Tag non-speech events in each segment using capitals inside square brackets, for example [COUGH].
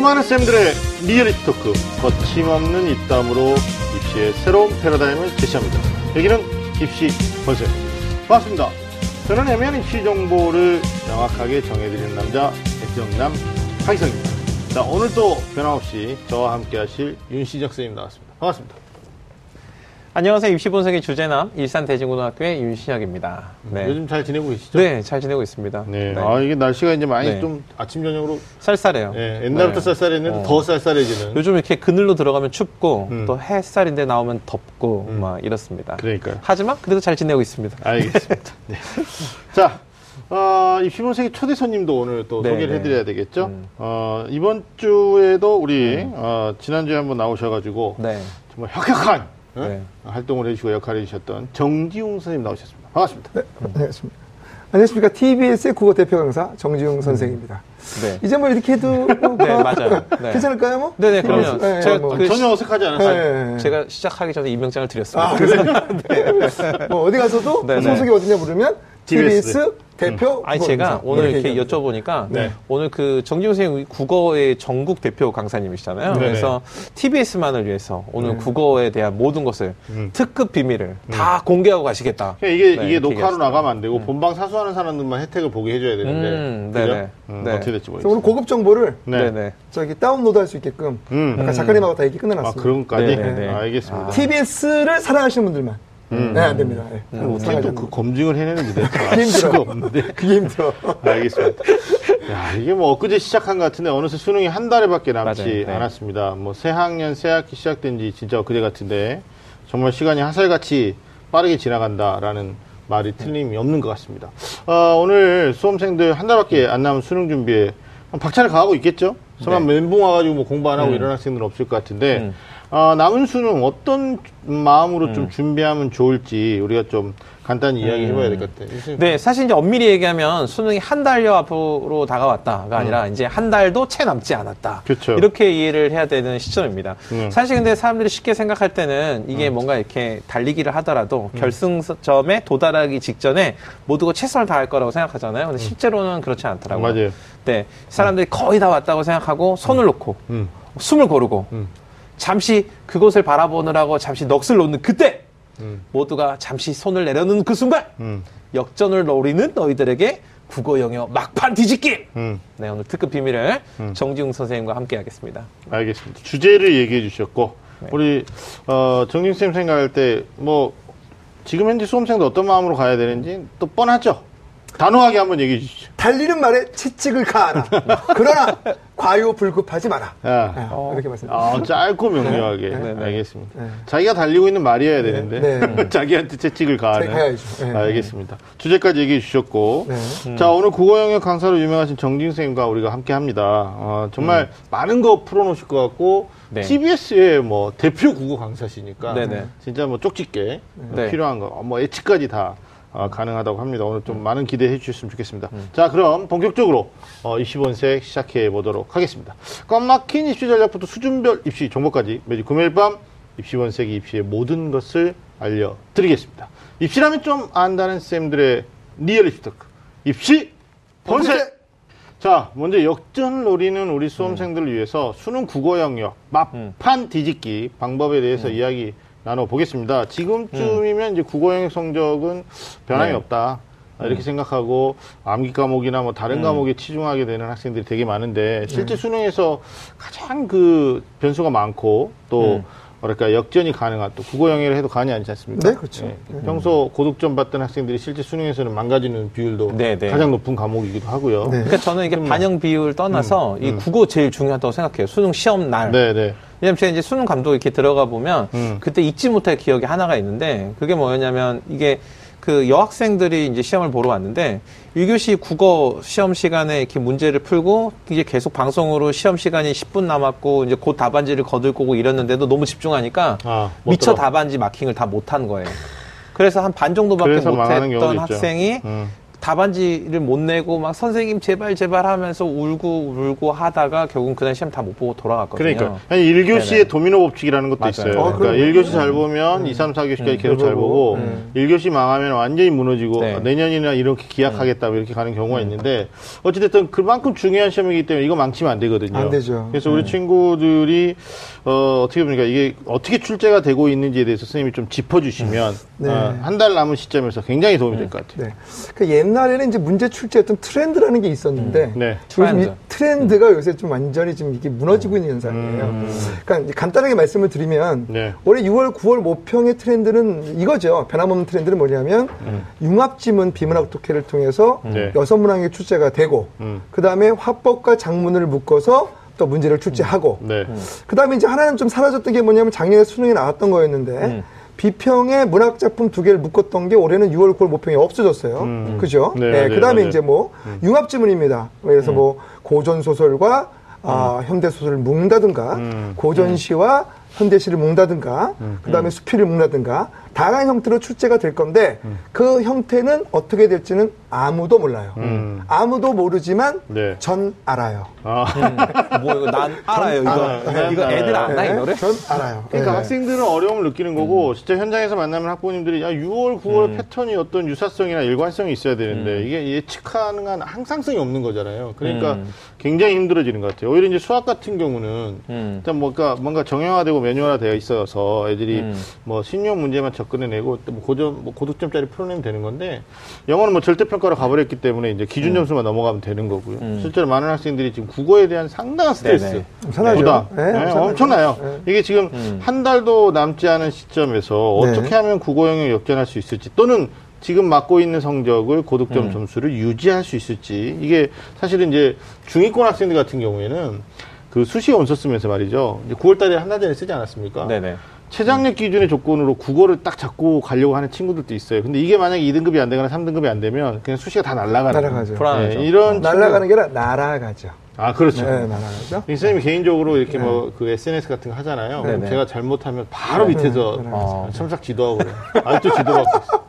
많은 쌤들의 리얼리티 토크 거침없는 입담으로 입시의 새로운 패러다임을 제시합니다. 여기는 입시 본색 반갑습니다. 저는 애매한 입시 정보를 정확하게 정해드리는 남자 애정남 하기성입니다. 자 오늘 또 변함없이 저와 함께 하실 윤신혁 선생님 나왔습니다. 반갑습니다. 안녕하세요. 입시본색의 주제남 일산대진고등학교의 윤신혁입니다. 네. 요즘 잘 지내고 계시죠? 네, 잘 지내고 있습니다. 네. 아 이게 날씨가 이제 많이 네. 좀 아침 저녁으로 쌀쌀해요. 예, 옛날부터 네. 쌀쌀했는데 어. 더 쌀쌀해지는. 요즘 이렇게 그늘로 들어가면 춥고 음. 또 햇살인데 나오면 덥고 음. 막 이렇습니다. 그러니까요. 하지만 그래도 잘 지내고 있습니다. 알겠습니다. [LAUGHS] 네. 자, 어, 이 피본색의 초대 손님도 오늘 또 네, 소개를 네. 해드려야 되겠죠. 음. 어, 이번 주에도 우리 어, 지난주에 한번 나오셔가지고 네. 정말 혁혁한 어? 네. 활동을 해주시고 역할을 해주셨던 정지웅 선생님 나오셨습니다. 반갑습니다. 네, 안녕하십니까. 안녕하십니까. TBS의 국어 대표 강사 정지웅 선생입니다. 네. 이제 뭐 이렇게 해도 뭐 [LAUGHS] 네, 뭐 맞아요. 네. [LAUGHS] 괜찮을까요, 뭐? 네네, 그럼요. TBS, 네, 제가 뭐. 그 전혀 어색하지 않았어요. 네. 제가 시작하기 전에 임명장을 드렸습니다. 아, 그래요? [LAUGHS] 뭐 어디 가서도 네, 네. 소속이 어디냐 물으면 TBS. 대표. 아니 국어 제가. 오늘 이렇게. 여쭤보니까 네. 오늘 그 정지훈 선생님 국어의 전국 대표 강사님이시잖아요. 네네. 그래서 TBS만을 위해서 오늘 국어에 대한 모든 것을 음. 특급 비밀을 다 공개하고 가시겠다. 그러니까 이게, 네, 이게 녹화로. 나가면 안 되고 본방 사수하는 사람들만 혜택을 보게 해줘야 되는데. 음, 그죠? 네네. 음, 네. 어떻게 될지 그래서 오늘 모르겠어요. 고급 정보를 네. 네네. 저기 다운로드 할 수 있게끔 음. 아까 작가님하고 다 얘기 아, 끝내놨습니다. 그런 것까지? 네네네. 알겠습니다. TBS를 사랑하시는 분들만. 음. 네, 안 됩니다. 네. 어떻게 사랑하시는 또 그. 검증을 해내는지 내가 알 그게 수가 힘들어. 없는데. [LAUGHS] 그게 힘들어. 알겠습니다. 야, 이게 뭐 엊그제 시작한 것 같은데 어느새 수능이 한 달에밖에 남지 맞아요. 네. 않았습니다. 뭐 새 학년 새 학기 시작된 지 진짜 엊그제 같은데 정말 시간이 화살같이 빠르게 지나간다라는 말이 틀림이 없는 것 같습니다. 어, 오늘 수험생들 한 달밖에 안 남은 수능 준비에 박차를 가하고 있겠죠? 설마 네. 멘붕 와가지고 뭐 공부 안 하고 음. 이런 학생들은 없을 것 같은데 음. 어, 남은 수능 어떤 마음으로 좀 음. 준비하면 좋을지 우리가 좀 간단히 이야기 해봐야 될 것 같아요. 네, 사실 이제 엄밀히 얘기하면 수능이 한 달여 앞으로 다가왔다가 아니라 이제 한 달도 채 남지 않았다. 그렇죠. 이렇게 이해를 해야 되는 시점입니다. 음. 사실 근데 사람들이 쉽게 생각할 때는 이게 뭔가 이렇게 달리기를 하더라도 결승점에 도달하기 직전에 모두가 최선을 다할 거라고 생각하잖아요. 근데 실제로는 그렇지 않더라고요. 맞아요. 네, 사람들이 거의 다 왔다고 생각하고 손을 놓고 음. 숨을 고르고 음. 잠시 그곳을 바라보느라고 잠시 넋을 놓는 그때 음. 모두가 잠시 손을 내려놓는 그 순간 음. 역전을 노리는 너희들에게 국어 영어 막판 뒤집기. 음. 네 오늘 특급 비밀을 음. 정지웅 선생님과 함께 하겠습니다. 알겠습니다. 주제를 얘기해 주셨고 네. 우리 어, 정진 쌤 생각할 때 뭐 지금 현재 수험생도 어떤 마음으로 가야 되는지 또 뻔하죠. 단호하게 한번 얘기해 주시죠. 달리는 말에 채찍을 가하라. 그러나 과요불급하지 마라. 야. 네, 어. 이렇게 말씀. 아, 짧고 명료하게 네, 네. 알겠습니다. 네. 자기가 달리고 있는 말이어야 되는데 네. [LAUGHS] 자기한테 채찍을 가하는. 네. 알겠습니다. 주제까지 얘기해 주셨고 네. 자 오늘 국어 영역 강사로 유명하신 정진 선생님과 우리가 함께 합니다. 어, 정말 많은 거 풀어놓으실 것 같고 네. TBS의 뭐 대표 국어 강사시니까. 진짜 뭐 쪽집게 네. 필요한 거, 뭐 예측까지 다 어, 가능하다고 합니다. 오늘 좀 많은 기대해 주셨으면 좋겠습니다. 자, 그럼 본격적으로 어, 입시본색 시작해 보도록 하겠습니다. 꽉 막힌 입시 전략부터 수준별 입시 정보까지 매주 금요일 밤 입시본색이 입시의 모든 것을 알려드리겠습니다. 입시라면 좀 안다는 쌤들의 real 입시 본색! 자, 먼저 역전을 노리는 우리 수험생들을 위해서 수능 국어 영역, 막판 뒤집기 방법에 대해서 이야기 나눠보겠습니다. 지금쯤이면 이제 국어 영역 성적은 변함이 네. 없다. 아, 이렇게 생각하고 암기 과목이나 뭐 다른 과목에 치중하게 되는 학생들이 되게 많은데 실제 수능에서 가장 그 변수가 많고 또 음. 뭐랄까 역전이 가능한 또 국어 영역을 해도 간이 아니지 않습니까? 네, 그렇죠. 예. 평소 고득점 받던 학생들이 실제 수능에서는 망가지는 비율도 네, 네. 가장 높은 과목이기도 하고요. 네. 그러니까 저는 이게 반영 비율 떠나서 이 국어 제일 중요하다고 생각해요. 수능 시험 날. 음, 네, 네. 왜냐면 제가 이제 수능 감독 이렇게 들어가 보면 음. 그때 잊지 못할 기억이 하나가 있는데 그게 뭐였냐면 이게 그 여학생들이 이제 시험을 보러 왔는데 1교시 국어 시험 시간에 이렇게 문제를 풀고 이제 계속 방송으로 시험 시간이 10분 남았고 이제 곧 답안지를 거들 거고 이랬는데도 너무 집중하니까 아, 못 미처. 답안지 마킹을 다 못한 거예요. 그래서 한 반 정도밖에 못했던. 학생이 음. 답안지를 못 내고 막 선생님 제발 제발 하면서 울고 울고 하다가 결국은 그날 시험 다 못 보고 돌아갔거든요. 그러니까 아니 1교시의 네네. 도미노 법칙이라는 것도 맞아요. 있어요. 어, 그러니까 그럼요. 1교시 잘 보면 2, 3, 4교시까지 음. 계속 잘 보고 음. 1교시 망하면 완전히 무너지고 네. 내년이나 이렇게 기약하겠다 뭐 이렇게 가는 경우가 있는데 어찌됐든 그만큼 중요한 시험이기 때문에 이거 망치면 안 되거든요. 안 되죠. 그래서 우리 친구들이 어, 어떻게 보니까 이게 어떻게 출제가 되고 있는지에 대해서 선생님이 좀 짚어주시면 네. 한달 남은 시점에서 굉장히 도움이 될 것 같아요. 네. 그옛 날에는 이제 문제 출제했던 트렌드라는 게 있었는데 네. 요즘 이 트렌드. 트렌드가 요새 좀 완전히 지금 이게 무너지고 있는 현상이에요. 그러니까 이제 간단하게 말씀을 드리면 네. 올해 6월, 9월 모평의 트렌드는 이거죠. 변함없는 트렌드는 뭐냐면 융합지문 비문학 독해를 통해서 네. 여섯 문항의 출제가 되고 음. 그 다음에 화법과 작문을 묶어서 또 문제를 출제하고 네. 그 다음에 이제 하나는 좀 사라졌던 게 뭐냐면 작년에 수능에 나왔던 거였는데 음. 비평의 문학 작품 두 개를 묶었던 게 올해는 6월, 9월 모평이 없어졌어요. 음. 그죠? 네, 네, 맞아요, 그 다음에 맞아요. 이제 뭐 융합 지문입니다. 그래서 뭐 고전 소설과 아, 현대 소설을 묶는다든가 음. 고전시와 현대시를 묶는다든가 그 다음에 수필을 묶는다든가 다양한 형태로 출제가 될 건데 그 형태는 어떻게 될지는 아무도 몰라요. 음. 아무도 모르지만 네. 전 알아요. 아. [LAUGHS] 뭐 이거 난 알아요. 이거 알아요. 이거 애들 아나 이 네, 노래? 전 알아요. 그러니까 네. 학생들은 어려움을 느끼는 거고 진짜 현장에서 만나면 학부모님들이 야 6월, 9월 패턴이 어떤 유사성이나 일관성이 있어야 되는데 이게 예측 가능한 항상성이 없는 거잖아요. 그러니까 음. 굉장히 힘들어지는 것 같아요. 오히려 이제 수학 같은 경우는 음. 일단 뭔가 뭔가 정형화되고 매뉴얼화되어 있어서 애들이 음. 뭐 신용 문제만 접근해내고 또뭐 고점 뭐 고득점짜리 풀어내면 되는 건데 영어는 뭐 절대 평가로 가버렸기 때문에 이제 기준 점수만 넘어가면 되는 거고요. 음. 실제로 많은 학생들이 지금 국어에 대한 상당한 스트레스, 네네. 부담, 네, 네, 엄청나죠. 엄청나요. 네. 이게 지금 음. 한 달도 남지 않은 시점에서 네. 어떻게 하면 국어 영역 역전할 수 있을지 또는 지금 맡고 있는 성적을 고득점 음. 점수를 유지할 수 있을지 이게 사실은 이제 중위권 학생들 같은 경우에는 그 수시 원서 쓰면서 말이죠. 이제 9월달에 한달 전에 쓰지 않았습니까? 네네. 최장력 기준의 조건으로 국어를 딱 잡고 가려고 하는 친구들도 있어요. 근데 이게 만약에 2등급이 안 되거나 3등급이 안 되면 그냥 수시가 다 날아가는 날아가죠. 불안하죠. 네, 이런 날아가는 게 아니라 날아가죠. 친구- 아 그렇죠. 네, 날아가죠. 이 선생님이 개인적으로 이렇게 뭐 그 SNS 같은 거 하잖아요. 그럼 네네. 제가 잘못하면 바로 밑에서 네, 네, 어. 첨삭 지도하고 그래요. 아직도 지도 받고 있어. 어,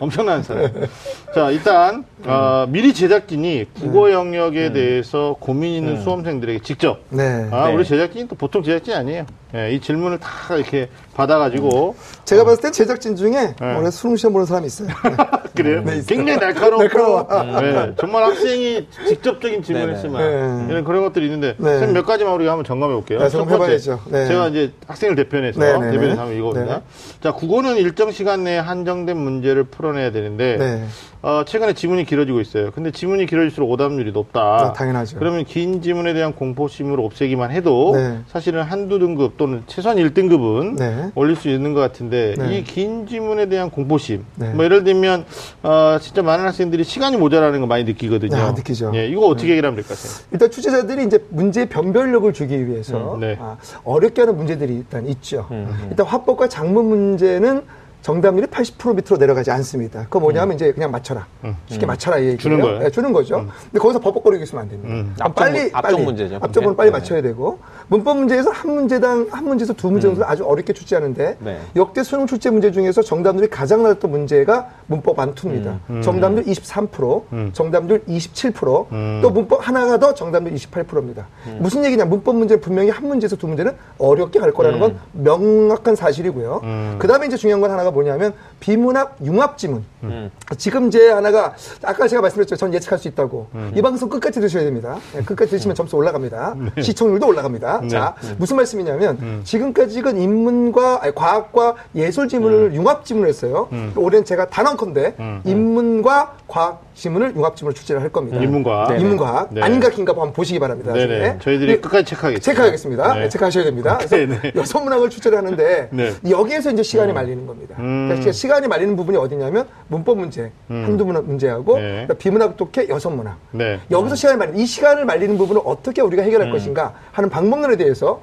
엄청난 사람. [LAUGHS] 자, 일단 어, 미리 제작진이 국어 영역에 대해서 고민 있는 수험생들에게 직접 네. 아, 네. 우리 제작진이 또 보통 제작진이 아니에요. 예, 이 질문을 다 이렇게 받아가지고 제가 봤을 때 제작진 중에 네. 올해 수능 시험 보는 사람이 있어요. [LAUGHS] 그래요. 네, 있어요. 굉장히 날카롭고 [LAUGHS] 날카로워. 네, 정말 학생이 직접적인 질문을 네네. 했으면 네. 이런 그런 것들이 있는데 네. 선생님 몇 가지만 우리가 한번 점검해 볼게요. 네, 첫 번째, 점검해봐야죠. 네. 제가 이제 학생을 대표해서 네, 네, 네. 대변해서 한번 읽어봅니다. 네. 자, 국어는 일정 시간 내에 한정된 문제를 풀어내야 되는데 네. 어, 최근에 지문이 길어지고 있어요. 근데 지문이 길어질수록 오답률이 높다. 네, 당연하죠. 그러면 긴 지문에 대한 공포심을 없애기만 해도 네. 사실은 한두 등급 또는 최소한 1등급은 네. 올릴 수 있는 것 같은데 네. 이긴 지문에 대한 공포심 네. 뭐 예를 들면 어, 진짜 많은 학생들이 시간이 모자라는 거 많이 느끼거든요. 아, 느끼죠. 예, 이거 어떻게 해결하면 될것 같아요? 일단 취재자들이 이제 문제 변별력을 주기 위해서 음, 네. 아, 어렵게 하는 문제들이 일단 있죠. 음, 일단 화법과 작문 문제는 정답률이 80% 밑으로 내려가지 않습니다. 그거 뭐냐면 이제 그냥 맞춰라. 쉽게 맞춰라 이 얘기예요. 주는 거예요? 네, 주는 거죠. 근데 거기서 버벅거리고 있으면 안 됩니다. 음. 아, 앞쪽 빨리 문- 앞쪽 빨리 문제죠, 앞쪽은 문제. 빨리 네. 맞춰야 되고 문법 문제에서 한 문제당 한 문제에서 두 문제 정도 아주 어렵게 출제하는데 네. 역대 수능 출제 문제 중에서 정답률이 가장 낮았던 문제가 문법 완투입니다. 정답률 23%, 정답률 27%, 음. 또 문법 하나가 더 정답률 28%입니다. 무슨 얘기냐? 문법 문제는 분명히 한 문제에서 두 문제는 어렵게 갈 거라는 건 명확한 사실이고요. 음. 그 다음에 이제 중요한 건 하나가 뭐냐면 비문학 융합 지문. 음. 지금 제 하나가 아까 제가 말씀드렸죠. 전 예측할 수 있다고. 음. 이 방송 끝까지 들으셔야 됩니다. 네, 끝까지 들으시면 점수 올라갑니다. [LAUGHS] 시청률도 올라갑니다. 네. 자, 무슨 말씀이냐면 음. 지금까지는 인문과 아니, 과학과 예술 지문을 융합 지문을 했어요. 올해는 제가 단언컨대 인문과 과학 지문을 융합 지문을 출제를 할 겁니다. 인문과학 네. 아닌가 긴가 한번 보시기 바랍니다. 네네. 저희들이 네. 끝까지 체크하겠습니다. 체크하겠습니다. 네. 네, 체크하셔야 됩니다. [LAUGHS] 그래서 네네. 여섯 문학을 출제를 하는데 네. 여기에서 이제 시간이 말리는 겁니다. 음. 그러니까 시간이 말리는 부분이 어디냐면 문법 문제 한두 문학 문제하고 네. 그러니까 비문학 독해 여섯 문학. 네. 여기서 시간이 말리는 이 시간을 말리는 부분을 어떻게 우리가 해결할 것인가 하는 방법론에 대해서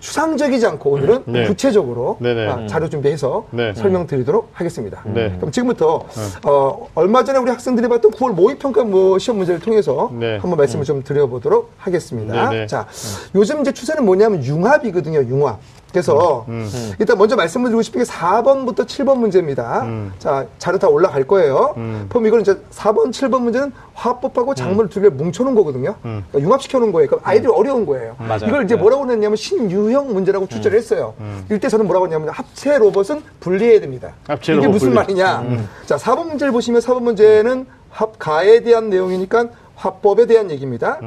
추상적이지 않고 오늘은 네. 구체적으로 네네. 아, 자료 준비해서 네. 설명드리도록 하겠습니다. 네. 그럼 지금부터 어, 얼마 전에 우리 학생들이 봤던 9월 모의평가 뭐 시험 문제를 통해서 네. 한번 말씀을 좀 드려보도록 하겠습니다. 자, 요즘 이제 추세는 뭐냐면 융합이거든요. 융합. 그래서 일단 먼저 말씀을 드리고 싶은 게 4번부터 7번 문제입니다. 자, 자료 다 올라갈 거예요. 그럼 이거는 이제 4번, 7번 문제는 화법하고 작물 두 개를 뭉쳐놓은 거거든요. 그러니까 융합시켜 놓은 거예요. 그럼 아이들이 어려운 거예요. 맞아요. 이걸 이제 네. 뭐라고 했냐면 신유형 문제라고 출제를 했어요. 이때 저는 뭐라고 했냐면 합체 로봇은 분리해야 됩니다. 합체 이게 로봇 무슨 분리. 말이냐? 자, 4번 문제를 보시면 4번 문제는 합가에 대한 내용이니까 화법에 대한 얘기입니다.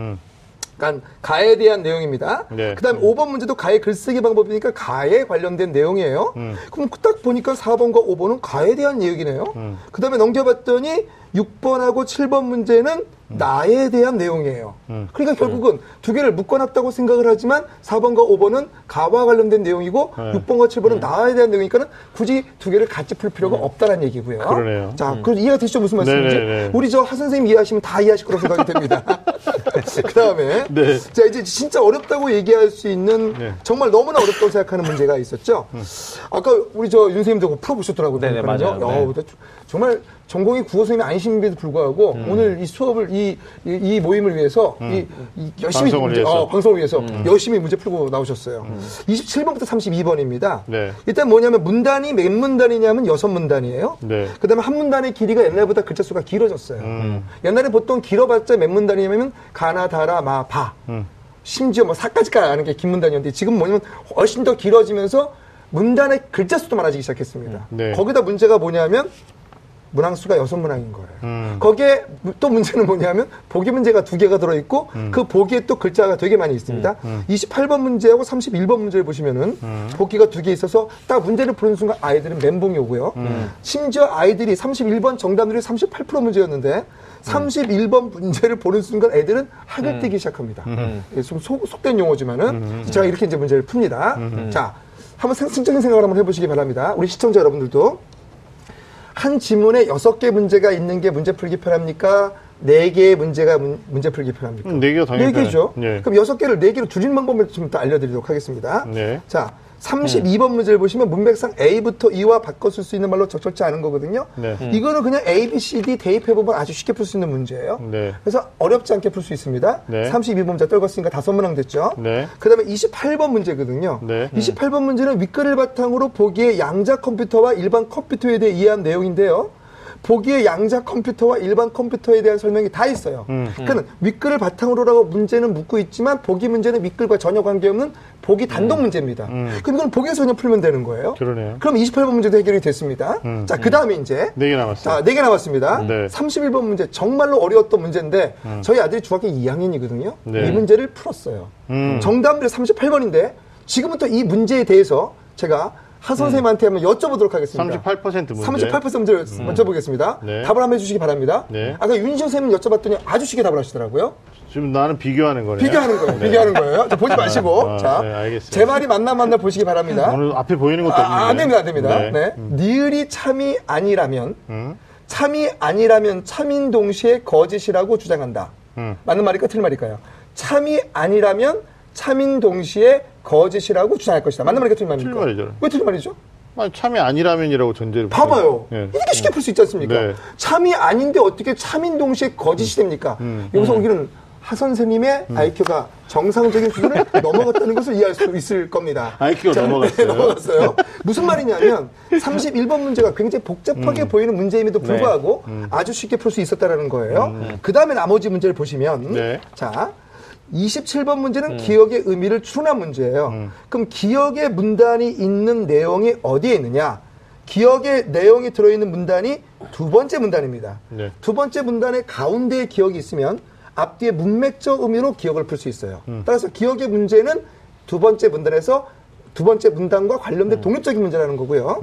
그러니까 가에 대한 내용입니다. 네. 그다음에 5번 문제도 가의 글쓰기 방법이니까 가에 관련된 내용이에요. 그럼 딱 보니까 4번과 5번은 가에 대한 얘기네요. 그다음에 넘겨봤더니 6번하고 7번 문제는 나에 대한 내용이에요. 그러니까 결국은 두 개를 묶어놨다고 생각을 하지만 4번과 5번은 가와 관련된 내용이고 네. 6번과 7번은 나에 대한 내용이니까는 굳이 두 개를 같이 풀 필요가 없다는 얘기고요. 그러네요. 자, 그 이해가 되시죠? 무슨 말씀인지? 네네네. 우리 저 하 선생님 이해하시면 다 이해하실 거라고 생각이 됩니다. [LAUGHS] 그 다음에. 네. 자, 이제 진짜 어렵다고 얘기할 수 있는 네. 음. 정말 너무나 어렵다고 생각하는 문제가 있었죠. 아까 우리 저 윤 선생님도 풀어보셨더라고요. 네네. 맞아요. 야, 정말 전공이 국어 선생님이 아니신데도 불구하고 음. 오늘 이 수업을 이, 이, 이 모임을 위해서 이, 이 열심히 방송을 문제, 위해서. 음. 어, 방송을 위해서 열심히 문제 풀고 나오셨어요. 27번부터 32번입니다. 네. 일단 뭐냐면 문단이 몇 문단이냐면 여섯 문단이에요. 네. 그다음에 한 문단의 길이가 옛날보다 글자 수가 길어졌어요. 음. 옛날에 보통 길어봤자 몇 문단이냐면 가나 다라 마 바. 음. 심지어 뭐 사까지 가는 게 긴 문단이었는데 지금 뭐냐면 훨씬 더 길어지면서 문단의 글자 수도 많아지기 시작했습니다. 네. 거기다 문제가 뭐냐면 문항수가 여섯 문항인 거예요. 음. 거기에 또 문제는 뭐냐면 보기 문제가 두 개가 들어 있고 음. 그 보기에 또 글자가 되게 많이 있습니다. 28번 문제하고 31번 문제를 보시면은 음. 보기가 두 개 있어서 딱 문제를 푸는 순간 아이들은 멘붕이 오고요. 음. 심지어 아이들이 31번 정답률이 38% 문제였는데 31번 문제를 보는 순간 애들은 학을 떼기 시작합니다. 이게 좀 속, 속된 용어지만은 제가 이렇게 이제 문제를 풉니다. 자, 한번 상식적인 생각을 한번 해보시기 바랍니다. 우리 시청자 여러분들도 한 지문에 여섯 개 문제가 있는 게 문제 풀기 편합니까? 네 개의 문제가 문, 문제 풀기 편합니까? 음, 네 개가 당연히 네 개죠. 네. 그럼 여섯 개를 네 개로 줄이는 방법을 좀더 알려드리도록 하겠습니다. 네. 자, 32번 문제를 보시면 문맥상 A부터 E와 바꿔 쓸 수 있는 말로 적절치 않은 거거든요. 네. 이거는 그냥 A, B, C, D 대입해보면 아주 쉽게 풀 수 있는 문제예요. 네. 그래서 어렵지 않게 풀 수 있습니다. 네. 32번 문제 떨궜으니까 다섯 문항 됐죠. 네. 그 다음에 28번 문제거든요. 네. 28번 문제는 윗글을 바탕으로 보기의 양자 컴퓨터와 일반 컴퓨터에 대해 이해한 내용인데요. 보기의 양자 컴퓨터와 일반 컴퓨터에 대한 설명이 다 있어요. 음. 그러니까 윗글을 바탕으로라고 문제는 묻고 있지만 보기 문제는 윗글과 전혀 관계없는 보기 단독 문제입니다. 그럼 이건 보기에서 그냥 풀면 되는 거예요. 음. 그러네요. 그럼 28번 문제도 해결이 됐습니다. 자, 그 다음에 이제 네개 남았어요. 자, 네개 남았습니다. 네. 31번 문제 정말로 어려웠던 문제인데 저희 아들이 중학교 2학년이거든요. 네. 이 문제를 풀었어요. 음. 정답률 38번인데 지금부터 이 문제에 대해서 제가 하 선생님한테 한번 여쭤보도록 하겠습니다. 38% 문제. 38% 문제를 먼저 보겠습니다. 네. 답을 한번 해주시기 바랍니다. 네. 아까 윤시영 선생님 여쭤봤더니 아주 쉽게 답을 하시더라고요. 지금 나는 비교하는 거네요. 비교하는 거예요. 네. 비교하는 거예요. 자, 보지 마시고. 아, 자, 네. 제 말이 맞나 맞나 보시기 바랍니다. 오늘 앞에 보이는 것도 아. 안 됩니다, 안 됩니다. 네. 네. 니을이 참이 아니라면, 음. 참이 아니라면 참인 동시에 거짓이라고 주장한다. 음. 맞는 말일까, 틀린 말일까요? 참이 아니라면 참인 동시에 거짓이라고 주장할 것이다. 맞는 말일까, 틀린 말입니까? 틀린 말이죠. 왜 틀린 말이죠? 아니, 참이 아니라면이라고 전제를. 봐봐요. 예. 이렇게 쉽게 풀 수 있지 않습니까? 네. 참이 아닌데 어떻게 참인 동시에 거짓이 됩니까? 여기서 우리는 하 선생님의 IQ가 정상적인 수준을 [LAUGHS] 넘어갔다는 것을 이해할 수 있을 겁니다. IQ 가 자, 넘어갔어요. 네, 넘어갔어요. 무슨 말이냐면 31번 문제가 굉장히 복잡하게 보이는 문제임에도 불구하고 아주 쉽게 풀 수 있었다는 거예요. 그 다음에 나머지 문제를 보시면 네. 자 27번 문제는 기역의 의미를 추론한 문제예요. 그럼 기역의 문단이 있는 내용이 어디에 있느냐? 기역의 내용이 들어있는 문단이 두 번째 문단입니다. 네. 두 번째 문단의 가운데에 기역이 있으면 앞뒤에 문맥적 의미로 기역을 풀 수 있어요. 따라서 기역의 문제는 두 번째 문단에서 두 번째 문단과 관련된 독립적인 문제라는 거고요.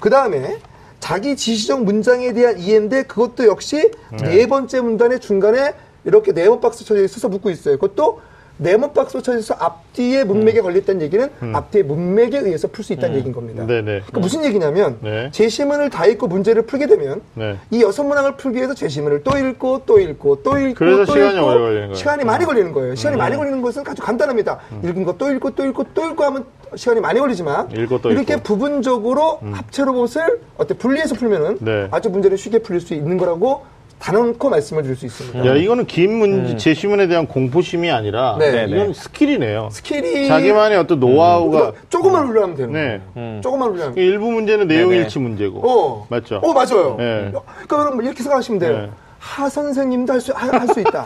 그 다음에 자기 지시적 문장에 대한 이해인데 그것도 역시 네 번째 문단의 중간에 이렇게 네모 박스 쳐져 있어서 묻고 있어요. 그것도 네모 박스 쳐져 있어서 앞뒤에 문맥에 걸렸다는 얘기는 앞뒤의 문맥에 의해서 풀 수 있다는 얘기인 겁니다. 네네. 그러니까 무슨 얘기냐면 네. 제시문을 다 읽고 문제를 풀게 되면 네. 이 여섯 문항을 풀기 위해서 제시문을 또 읽고 또 읽고 또 읽고 그래서 또 시간이 읽고 오래 걸리는 거예요. 시간이 많이 걸리는 거예요. 시간이 많이 걸리는 것은 아주 간단합니다. 읽은 거 또 읽고 또 읽고 또 읽고 하면 시간이 많이 걸리지만 이렇게 읽고. 부분적으로 합체 로봇을 어때 분리해서 풀면은 네. 아주 문제를 쉽게 풀릴 수 있는 거라고 단언코 말씀을 드릴 수 있습니다. 야, 이거는 긴 문제, 제시문에 대한 공포심이 아니라 네. 이건 네. skill이네요. skill이 자기만의 어떤 노하우가 그러니까 조금만 훈련하면 되는 네. 거예요. 조금만 훈련하면. 일부 문제는 내용. 일치 문제고. 어. 맞죠? 어, 맞아요. 네. 그러니까 여러분 이렇게 생각하시면 돼요. 네. 하 선생님도 할 수, 할 수 있다.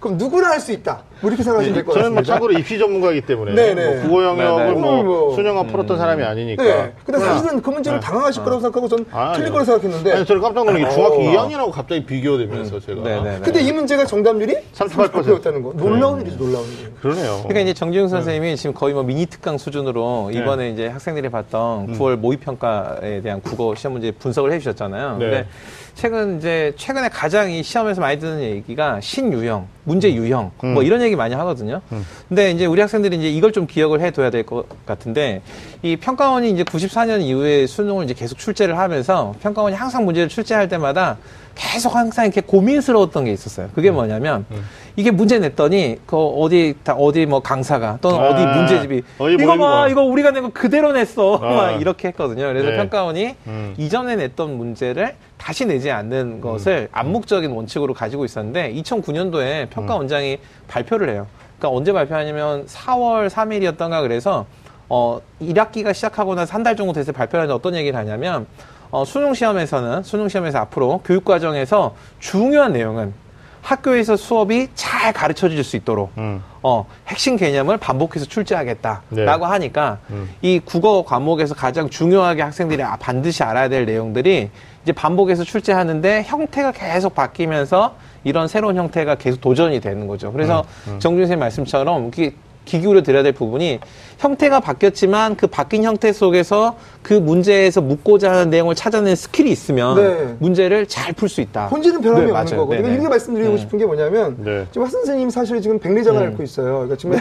그럼 누구나 할 수 있다. 뭐 이렇게 생각하시면 될것 저는 뭐 같습니다. 참고로 입시 전문가이기 때문에 네네. 뭐 국어 영역을 네네. 뭐, 음, 뭐. 수년간 풀었던 사람이 아니니까. 네. 근데 그러나- 사실은 그 문제를 네. 당황하실 거라고 생각하고 전 아, 틀릴 네. 거라고 생각했는데. 아니, 저는 깜짝 놀란 게 어. 중학교 2학년하고 갑자기 비교되면서 제가. 네네. 근데 이 문제가 정답률이 38%. 38%였다는 거. 놀라운 일이죠, 놀라운 일. 그러네요. 그러니까 이제 정지웅 선생님이 지금 거의 뭐 미니 특강 수준으로 네. 이번에 이제 학생들이 봤던 9월 모의 평가에 대한 국어 시험 문제 분석을 해 주셨잖아요. 네. 근데 최근 이제 최근에 가장 이 시험에서 많이 듣는 얘기가 신유형, 문제 유형 음. 뭐 이런 얘기 많이 하거든요. 근데 이제 우리 학생들이 이제 이걸 좀 기억을 해둬야 될 것 같은데 이 평가원이 이제 94년 이후에 수능을 이제 계속 출제를 하면서 평가원이 항상 문제를 출제할 때마다 계속 항상 이렇게 고민스러웠던 게 있었어요. 그게 음. 뭐냐면 이게 문제 냈더니 그 어디 다 어디 뭐 강사가 또는 아, 어디 문제집이 이거 봐 거. 이거 우리가 낸 거 그대로 냈어 아. [LAUGHS] 막 이렇게 했거든요. 그래서 네. 평가원이 음. 이전에 냈던 문제를 다시 내지 않는 것을 암묵적인 원칙으로 가지고 있었는데 2009년도에 평가 원장이 발표를 해요. 그러니까 언제 발표하냐면 4월 3일이었던가 그래서 어 1학기가 시작하고 나서 한 달 정도 돼서 발표를 하는데 어떤 얘기를 하냐면 어, 수능 시험에서는 수능 시험에서 앞으로 교육 과정에서 중요한 내용은 학교에서 수업이 잘 가르쳐 줄 수 있도록 음. 어, 핵심 개념을 반복해서 출제하겠다라고 네. 하니까 음. 이 국어 과목에서 가장 중요하게 학생들이 아- 반드시 알아야 될 내용들이 이제 반복해서 출제하는데 형태가 계속 바뀌면서 이런 새로운 형태가 계속 도전이 되는 거죠. 그래서 음, 정준 선생님 말씀처럼 이게 귀 기울여 들어야 될 부분이 형태가 바뀌었지만 그 바뀐 형태 속에서 그 문제에서 묻고자 하는 내용을 찾아내는 skill이 있으면 네. 문제를 잘 풀 수 있다. 본질은 변함이 네, 없는. 거거든요. 네네. 이렇게 말씀드리고 음. 싶은 게 뭐냐면 네. 지금 하 선생님 사실 지금 백내장을 앓고 있어요. 그러니까 지금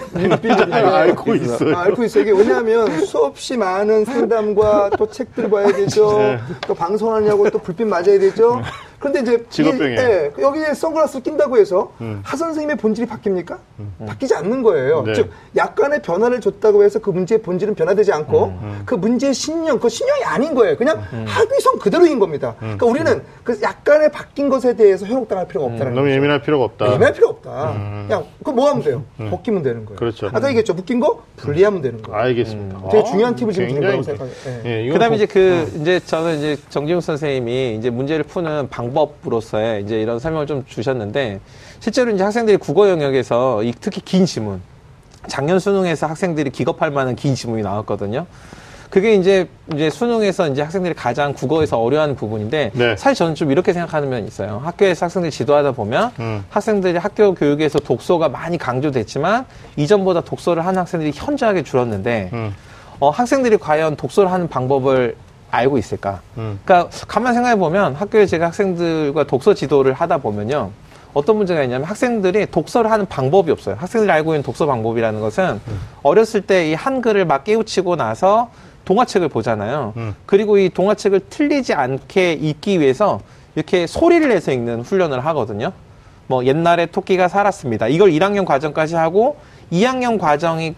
아, 알고 있어요. 아, 앓고 있어요. 이게 왜냐하면 수없이 많은 상담과 또 책들 봐야 되죠. 네. 또 방송하냐고 또 불빛 맞아야 되죠. 그런데 이제 직업병이에요. 이- 예, 여기에 선글라스 낀다고 해서 하 선생님의 본질이 바뀝니까? 바뀌지 않는 거예요. 네. 즉 약간의 변화를 줬다고 해서 그 문제의 본질은 변화되지 않고 그 문제의 신령, 그 신령이 아닌 거예요. 그냥 학위성 그대로인 겁니다. 그러니까 우리는 그 약간의 바뀐 것에 대해서 현혹당할 필요가 없다는 너무 거죠. 예민할 필요가 없다. 예민할 필요 없다. 그냥 그거 뭐 하면 돼요? 벗기면 되는 거예요. 그렇죠. 아까 얘기했죠. 묶인 거 분리하면 되는 거예요. 알겠습니다. 되게 아, 중요한 팁을 지금 드린 거라고 생각해요. 예. 예, 그다음에 복- 이제 그 이제 저는 이제 정지용 선생님이 이제 문제를 푸는 방법 으로서의 이제 이런 설명을 좀 주셨는데 실제로 이제 학생들이 국어 영역에서 이 특히 긴 지문 작년 수능에서 학생들이 기겁할 만한 긴 지문이 나왔거든요. 그게 이제 이제 수능에서 이제 학생들이 가장 국어에서 어려워하는 부분인데 네. 사실 저는 좀 이렇게 생각하는 면이 있어요. 학교에서 학생들이 지도하다 보면 음. 학생들이 학교 교육에서 독서가 많이 강조됐지만 이전보다 독서를 하는 학생들이 현저하게 줄었는데 음. 어, 학생들이 과연 독서를 하는 방법을 알고 있을까? 음. 그러니까 가만 생각해 보면 학교에 제가 학생들과 독서 지도를 하다 보면요. 어떤 문제가 있냐면 학생들이 독서를 하는 방법이 없어요. 학생들이 알고 있는 독서 방법이라는 것은 어렸을 때 이 한글을 막 깨우치고 나서 동화책을 보잖아요. 음. 그리고 이 동화책을 틀리지 않게 읽기 위해서 이렇게 소리를 내서 읽는 훈련을 하거든요. 뭐 옛날에 토끼가 살았습니다. 이걸 1학년 과정까지 하고 2학년 과정에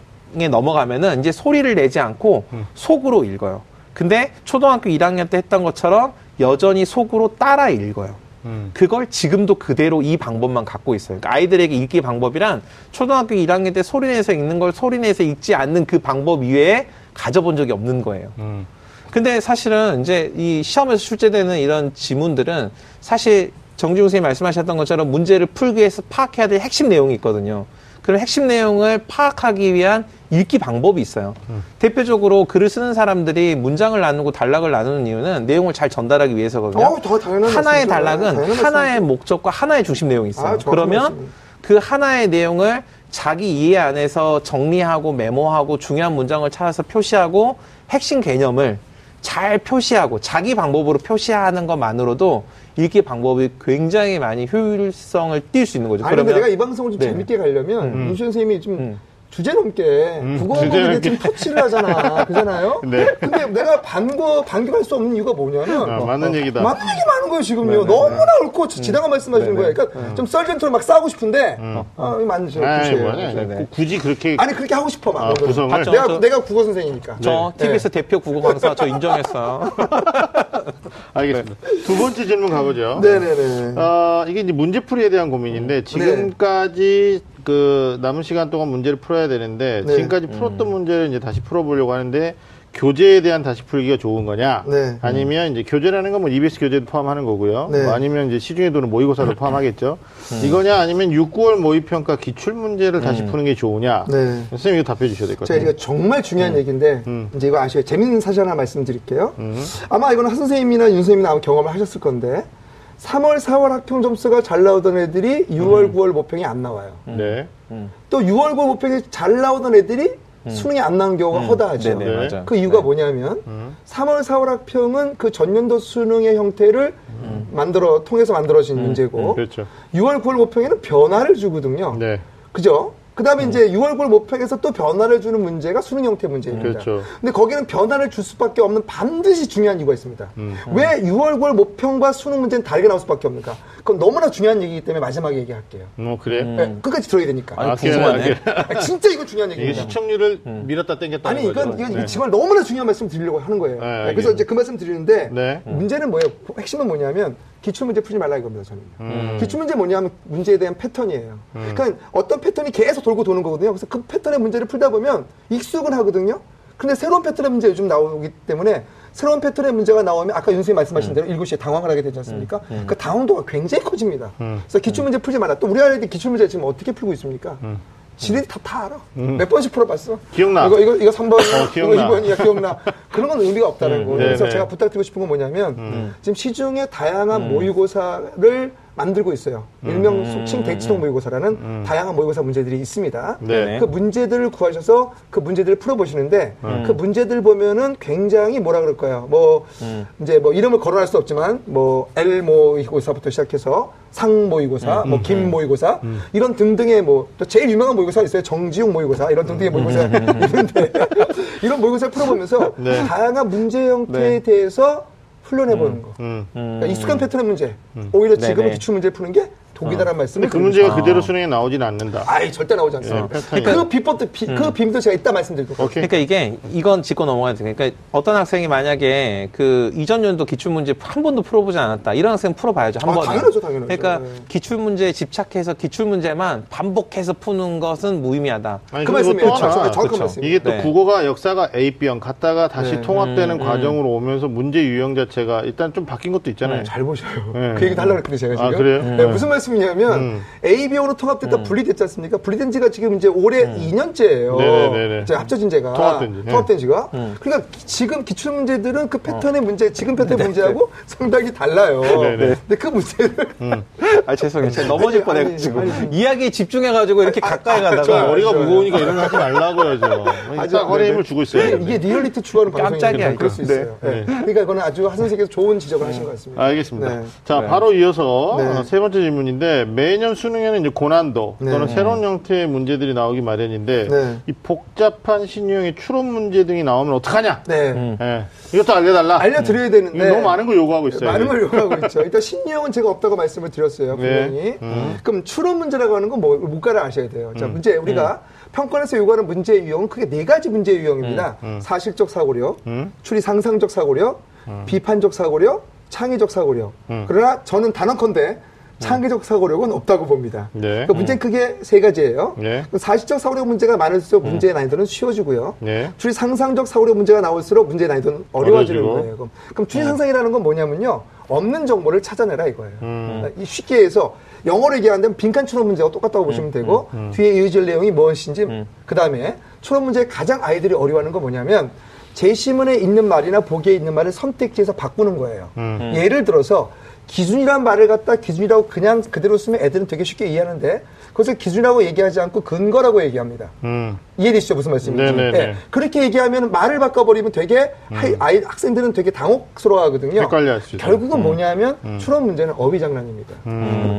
넘어가면은 이제 소리를 내지 않고 속으로 읽어요. 근데 초등학교 1학년 때 했던 것처럼 여전히 속으로 따라 읽어요. 음. 그걸 지금도 그대로 이 방법만 갖고 있어요. 그러니까 아이들에게 읽기 방법이란 초등학교 1학년 때 소리내서 읽는 걸 소리내서 읽지 않는 그 방법 이외에 가져본 적이 없는 거예요. 음. 근데 사실은 이제 이 시험에서 출제되는 이런 지문들은 사실 정지웅 선생님 말씀하셨던 것처럼 문제를 풀기 위해서 파악해야 될 핵심 내용이 있거든요. 그런 핵심 내용을 파악하기 위한 읽기 방법이 있어요. 대표적으로 글을 쓰는 사람들이 문장을 나누고 단락을 나누는 이유는 내용을 잘 전달하기 위해서거든요. 어, 하나의 말씀이죠. 단락은 당연한 하나의 목적과 하나의 중심 내용이 있어요. 아, 그러면 말씀입니다. 그 하나의 내용을 자기 이해 안에서 정리하고 메모하고 중요한 문장을 찾아서 표시하고 핵심 개념을 잘 표시하고 자기 방법으로 표시하는 것만으로도 읽기 방법이 굉장히 많이 효율성을 띌수 있는 거죠. 아니, 근데 내가 이 방송을 좀 네. 재밌게 가려면 음. 윤시 선생님이 좀 음. 주제 넘게 음, 국어 주제 공부에 넘게. 지금 터치를 하잖아. [LAUGHS] 그잖아요? 네. 근데 내가 반거, 반격할 수 없는 이유가 뭐냐면. 아, 맞는 얘기다. 맞는 얘기 많은 거예요, 지금요. 네, 네, 너무나 옳고 지당한 말씀하시는 네, 네. 거예요. 그러니까 좀 썰전처럼 막 싸우고 싶은데, 아, 이거 맞는 죠 아이, 그치예요. 뭐냐. 네, 네. 굳이 그렇게 아니, 그렇게 하고 싶어, 막. 아. 구성을. 내가, 저- 내가 국어 선생이니까. 저 네. TBS 대표 국어 강사 저 인정했어요. [LAUGHS] 알겠습니다. 두 번째 질문 가보죠. 네네네. 어, 이게 이제 문제풀이에 대한 고민인데 지금까지 그 남은 시간 동안 문제를 풀어야 되는데 네. 지금까지 풀었던 문제를 이제 다시 풀어보려고 하는데 교재에 대한 다시 풀기가 좋은 거냐? 네. 아니면 이제 교재라는 건뭐 EBS 교재도 포함하는 거고요. 네. 뭐 아니면 이제 시중에 도는 모의고사도 포함하겠죠. 이거냐 아니면 6, 9월 모의평가 기출 문제를 다시 푸는 게 좋으냐? 네. 선생님 이거 답해 주셔야 될것 제가 같아요. 이거 정말 중요한 얘기인데 음. 이제 이거 아시죠? 재밌는 사실 하나 말씀드릴게요. 음. 아마 이거는 하 선생님이나 윤 선생님이나 아마 경험을 하셨을 건데 3월, 4월 학평 점수가 잘 나오던 애들이 6월, 9월 모평이 안 나와요. 네. 또 6월, 9월 모평이 잘 나오던 애들이 수능이 안 나온 경우가 허다하죠. 네네, 네. 맞아요. 그 이유가 네. 뭐냐면 음. 3월, 4월 학평은 그 전년도 수능의 형태를 만들어 통해서 만들어진 문제고 그렇죠. 6월, 9월 모평에는 변화를 주거든요. 네. 그죠? 그 다음에 이제 6월, 9월 모평에서 또 변화를 주는 문제가 수능 형태 문제입니다. 그렇죠. 근데 거기는 변화를 줄 수밖에 없는 반드시 중요한 이유가 있습니다. 음. 왜 6월, 9월 모평과 수능 문제는 다르게 나올 수밖에 없는가? 그건 너무나 중요한 얘기이기 때문에 마지막에 얘기할게요. 뭐 그래. 네, 끝까지 들어야 되니까. 아, 궁금하네. 아, [LAUGHS] 진짜 이거 중요한 이게 얘기입니다. 시청률을 밀었다 땡겼다. 아니 이건 이건 정말 너무나 중요한 말씀 드리려고 하는 거예요. 네, 네, 그래서. 이제 그 말씀 드리는데 네. 문제는 뭐예요? 핵심은 뭐냐면 기출 문제 풀지 말라 이겁니다. 저는. 음. 기출 문제 뭐냐면 문제에 대한 패턴이에요. 그러니까 어떤 패턴이 계속 돌고 도는 거거든요. 그래서 그 패턴의 문제를 풀다 보면 익숙은 하거든요. 근데 새로운 패턴의 문제 요즘 나오기 때문에 새로운 패턴의 문제가 나오면 아까 윤 선생님 말씀하신 대로 일곱 시에 당황을 하게 되지 않습니까? 그 당황도가 굉장히 커집니다. 그래서 기출 문제 풀지 말라. 또 우리 아이들이 기출 문제 지금 어떻게 풀고 있습니까? 지들이 다, 다 알아. 몇 번씩 풀어봤어. 기억나. 이거, 이거, 이거 3번, 이거 기억나. 2번이야, 기억나. [LAUGHS] 그런 건 의미가 없다는 거예요. 그래서 네네. 제가 부탁드리고 싶은 건 뭐냐면, 지금 시중에 다양한 모의고사를 만들고 있어요. 일명 속칭 대치동 모의고사라는 다양한 모의고사 문제들이 있습니다. 네. 그 문제들을 구하셔서 그 문제들을 풀어보시는데, 그 문제들 보면은 굉장히 뭐라 그럴까요? 뭐, 이제 뭐 이름을 거론할 수 없지만, 뭐, L 모의고사부터 시작해서 상 모의고사, 뭐, 김 모의고사, 이런 등등의 뭐, 또 제일 유명한 모의고사 있어요. 정지용 모의고사, 이런 등등의 모의고사 있는데, [LAUGHS] 이런 모의고사를 풀어보면서 네. 다양한 문제 형태에 대해서 훈련해보는 거. 음. 그러니까 익숙한 패턴의 문제. 오히려 지금은. 기출 문제 푸는 게 독이다라는 말씀을 근데 그 문제가 싶어요. 그대로 수능에 나오지는 않는다. 아예 절대 나오지 않습니다. 예, 패턴이. 그 비법도 비, 그 비밀도 제가 이따 말씀드릴 거예요. 오케이. 그러니까 이게 이건 짚고 넘어가야 돼. 그러니까 어떤 학생이 만약에 그 이전 연도 기출 문제 한 번도 풀어보지 않았다. 이런 학생 은 풀어봐야죠 한 아, 번. 당연하죠, 당연하죠. 그러니까 네. 기출 문제에 집착해서 기출 문제만 반복해서 푸는 것은 무의미하다. 아니, 그 말씀이에요. 또 저- 하나, 저- 정확한 그쵸. 말씀. 이게 또 네. 국어가 역사가 A, B형 갔다가 다시 네. 통합되는 음, 과정으로 오면서 문제 유형 자체가 일단 좀 바뀐 것도 있잖아요. 잘 보셔요. 네. 그 얘기도 하려고 했거든요, 제가 지금. 아, 그래요? 네, 무슨 말씀 이냐면, 음. AB형으로 통합됐다 분리됐지 않습니까? 분리된 지가 지금 이제 올해 2년째예요. 네네네네. 합쳐진 제가. 통합된 지. 네. 통합된 지가. 그러니까 기- 지금 기출 문제들은 그 패턴의 문제, 지금 패턴의 문제하고 상당히 달라요. 네네. 근데 그 문제를. [LAUGHS] 아 죄송해요. 제가 넘어질 뻔해가지고. 이야기에 집중해가지고 이렇게 가까이 아, 가다가 저 머리가. 무거우니까 이런 거 하지 말라고요, 저. 허리에 네, 힘을 네. 주고 있어요. 이게, 리얼리티 추구하는 깜짝이야, 방송이니까 그럴 수. 있어요. 네. 그러니까 그거는 아주 하 선생님께서 좋은 지적을 하신 것 같습니다. 알겠습니다. 네. 자, 네. 바로 이어서 네. 어, 세 번째 질문인데 매년 수능에는 이제 고난도 네. 또는 새로운 형태의 문제들이 나오기 마련인데 네. 이 복잡한 신유형의 추론 문제 등이 나오면 어떡하냐? 네. 예. 이것도 알려달라. 알려드려야 되는데. 너무 많은 걸 요구하고 있어요. 많은 걸 이게. 요구하고 있죠. 일단 신유형은 제가 없다고 말씀을 드렸어요. 네. 분명히. 음. 그럼 추론 문제라고 하는 건 뭐, 문과를 아셔야 돼요. 자, 문제, 우리가 평권에서 요구하는 문제 유형은 크게 네 가지 문제 유형입니다. 사실적 사고력, 음. 추리 상상적 사고력, 비판적 사고력, 창의적 사고력. 음. 그러나 저는 단언컨대 창의적 사고력은 없다고 봅니다. 네. 그러니까 문제는 크게 세 가지예요. 네. 사실적 사고력 문제가 많을수록 문제의 난이도는 쉬워지고요. 네. 추리 상상적 사고력 문제가 나올수록 문제의 난이도는 어려워지는. 거예요. 그럼, 그럼 추리 상상이라는 건 뭐냐면요. 없는 정보를 찾아내라 이거예요. 음. 이 쉽게 해서 영어로 얘기하는데 빈칸 추론 문제가 똑같다고 보시면 되고 뒤에 이어질 내용이 무엇인지 그 다음에 추론 문제의 가장 아이들이 어려워하는 건 뭐냐면 제시문에 있는 말이나 보기에 있는 말을 선택지에서 바꾸는 거예요. 음. 예를 들어서 기준이란 말을 갖다 기준이라고 그냥 그대로 쓰면 애들은 되게 쉽게 이해하는데 그것을 기준이라고 얘기하지 않고 근거라고 얘기합니다. 음. 이해되시죠? 무슨 말씀인지. 네네네. 예, 그렇게 얘기하면 말을 바꿔버리면 되게 하이- 아이, 학생들은 되게 당혹스러워하거든요. 있어요. 결국은 뭐냐면 추론 문제는 어휘 장난입니다.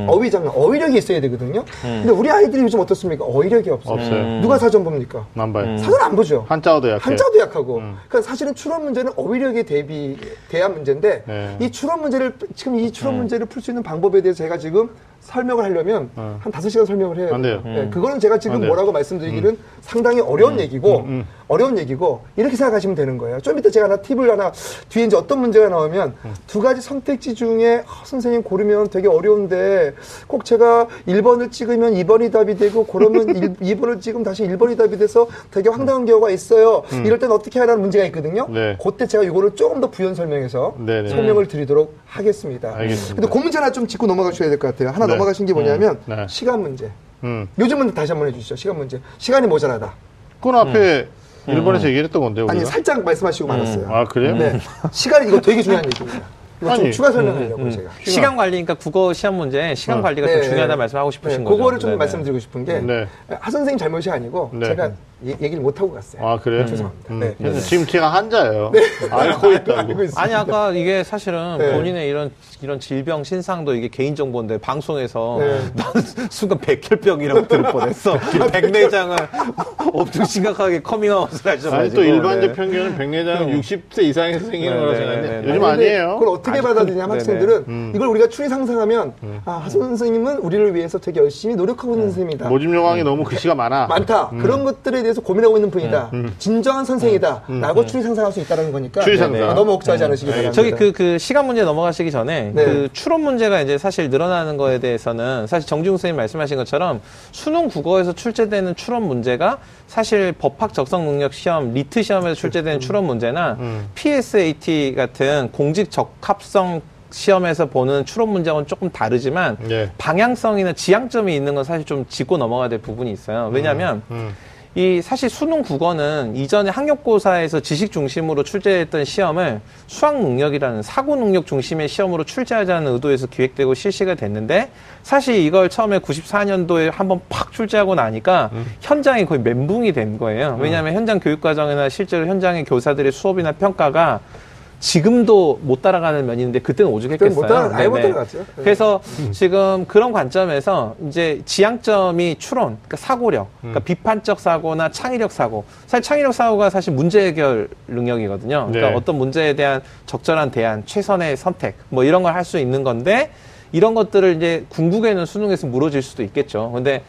어휘 장난, 어휘력이 있어야 되거든요. 근데 우리 아이들이 요즘 어떻습니까? 어휘력이 없어요. 없어요. 누가 사전 봅니까? 안 봐요. 사전 안 보죠. 한자어도 약해. 한자도 약하고. 그러니까 사실은 추론 문제는 어휘력에 대비 대한 문제인데 네. 이 추론 문제를 지금 이 추론 문제를 풀 수 있는 방법에 대해서 제가 지금 설명을 하려면 한 다섯 시간 설명을 해야 안 돼요. 네, 그거는 제가 지금 안 돼요. 뭐라고 말씀드리기는 상당히 어려운 얘기고 어려운 얘기고 이렇게 생각하시면 되는 거예요. 좀 이따 제가 하나 팁을 하나 뒤에 이제 어떤 문제가 나오면 두 가지 선택지 중에 아, 선생님 고르면 되게 어려운데 꼭 제가 1번을 찍으면 2번이 답이 되고 그러면 2, [LAUGHS] 번을 찍으면 다시 1번이 답이 돼서 되게 황당한 경우가 있어요. 이럴 땐 어떻게 하라는 문제가 있거든요. 네. 그때 제가 이거를 조금 더 부연 설명해서 네네. 설명을 드리도록 하겠습니다. 알겠습니다. 근데 그 문제 하나 좀 짚고 넘어가셔야 될 것 같아요. 하나 네. 넘어가신 게 뭐냐면 네. 시간 문제. 음. 요즘은 다시 한번 해주시죠. 시간 문제. 시간이 모자라다. 그건 앞에 일본에서 얘기했던 건데요. 아니 우리가? 살짝 말씀하시고 말았어요. 아 그래요? 네. 시간이 이거 되게 중요한 얘기입니다. 아니, 추가 설명하려고 제가. 시간 관리니까 국어 시험 문제 시간 어. 관리가 네. 좀 중요하다 말씀하고 싶으신 네, 거죠. 그거를 좀 네네. 말씀드리고 싶은 게 네. 하 선생님 잘못이 아니고 네. 제가 얘- 얘기를 못 하고 갔어요. 아 그래요? 죄송합니다. 음. 네. 그래서 지금 제가 한자예요. 알고 있다고. 알고 있습니다. 아니 아까 이게 사실은 네. 본인의 이런 이런 질병 신상도 이게 개인 정보인데 방송에서 네. [LAUGHS] 나는 순간 백혈병이라고 들을 뻔했어. 백내장을 [LAUGHS] 엄청 심각하게 커밍아웃을 하셔가지고. 아니 또 일반적 네. 평균은 백내장은 60세 이상에서 생기는 네, 거라고 네, 생각했는데 네, 네. 요즘 아니, 아니에요. 그걸 어떻게 받아들이냐면 네네. 학생들은 이걸 우리가 추리 상상하면 아, 하선 선생님은 우리를 위해서 되게 열심히 노력하고 있는 선생님이다. 모집 요강이 너무 글씨가 많아. 많다. 그런 것들에 대해서 고민하고 있는 분이다. 진정한 선생이다. 라고 추리 상상할 수 있다는 거니까. 추리 상상. 아, 너무 억지하지 않으시기 바랍니다. 저기 그, 그 시간 문제 넘어가시기 전에 네. 그 추론 문제가 이제 사실 늘어나는 거에 대해서는 사실 정지웅 선생님 말씀하신 것처럼 수능 국어에서 출제되는 추론 문제가 사실 법학 적성 능력 시험, LEET 시험에서 출제되는 추론 문제나 PSAT 같은 공직 적합성 시험에서 보는 추론 문제하고는 조금 다르지만 네. 방향성이나 지향점이 있는 건 사실 좀 짚고 넘어가야 될 부분이 있어요. 왜냐하면 이 사실 수능 국어는 이전에 학력고사에서 지식 중심으로 출제했던 시험을 수학 능력이라는 사고 능력 중심의 시험으로 출제하자는 의도에서 기획되고 실시가 됐는데 사실 이걸 처음에 94년도에 한번 팍 출제하고 나니까 현장이 거의 멘붕이 된 거예요. 왜냐하면 현장 교육 과정이나 실제로 현장의 교사들의 수업이나 평가가 지금도 못 따라가는 면이 있는데 그때는 오죽했겠어요. 그때는 못 따라- 아예 못. 따라갔죠. 네. 그래서 지금 그런 관점에서 이제 지향점이 추론, 그러니까 사고력, 그러니까 비판적 사고나 창의력 사고. 사실 창의력 사고가 사실 문제 해결 능력이거든요. 그러니까 네. 어떤 문제에 대한 적절한 대안, 최선의 선택, 뭐 이런 걸 할 수 있는 건데 이런 것들을 이제 궁극에는 수능에서 물어질 수도 있겠죠. 근데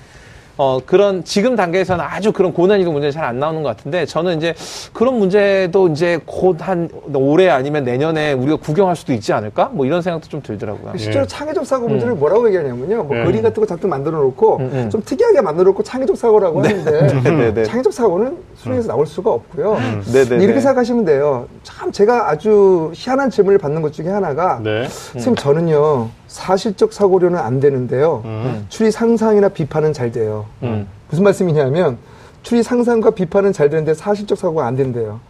어, 그런, 지금 단계에서는 아주 그런 고난이도 문제는 잘안 나오는 것 같은데, 저는 이제 그런 문제도 이제 곧 한 올해 아니면 내년에 우리가 구경할 수도 있지 않을까? 뭐 이런 생각도 좀 들더라고요. 실제로 창의적 사고 문제를 뭐라고 얘기하냐면요. 뭐 네. 그림 같은 거 잔뜩 만들어 놓고 음, 음. 좀 특이하게 만들어 놓고 창의적 사고라고 하는데 [LAUGHS] 네, 네. 창의적 사고는 수능에서 나올 수가 없고요. 네, 네, 이렇게 네. 생각하시면 돼요. 참 제가 아주 희한한 질문을 받는 것 중에 하나가 네. 선생님 저는요 사실적 사고로는 안 되는데요. 추리 상상이나 비판은 잘 돼요. 음. 무슨 말씀이냐면 추리 상상과 비판은 잘 되는데 사실적 사고가 안 된대요.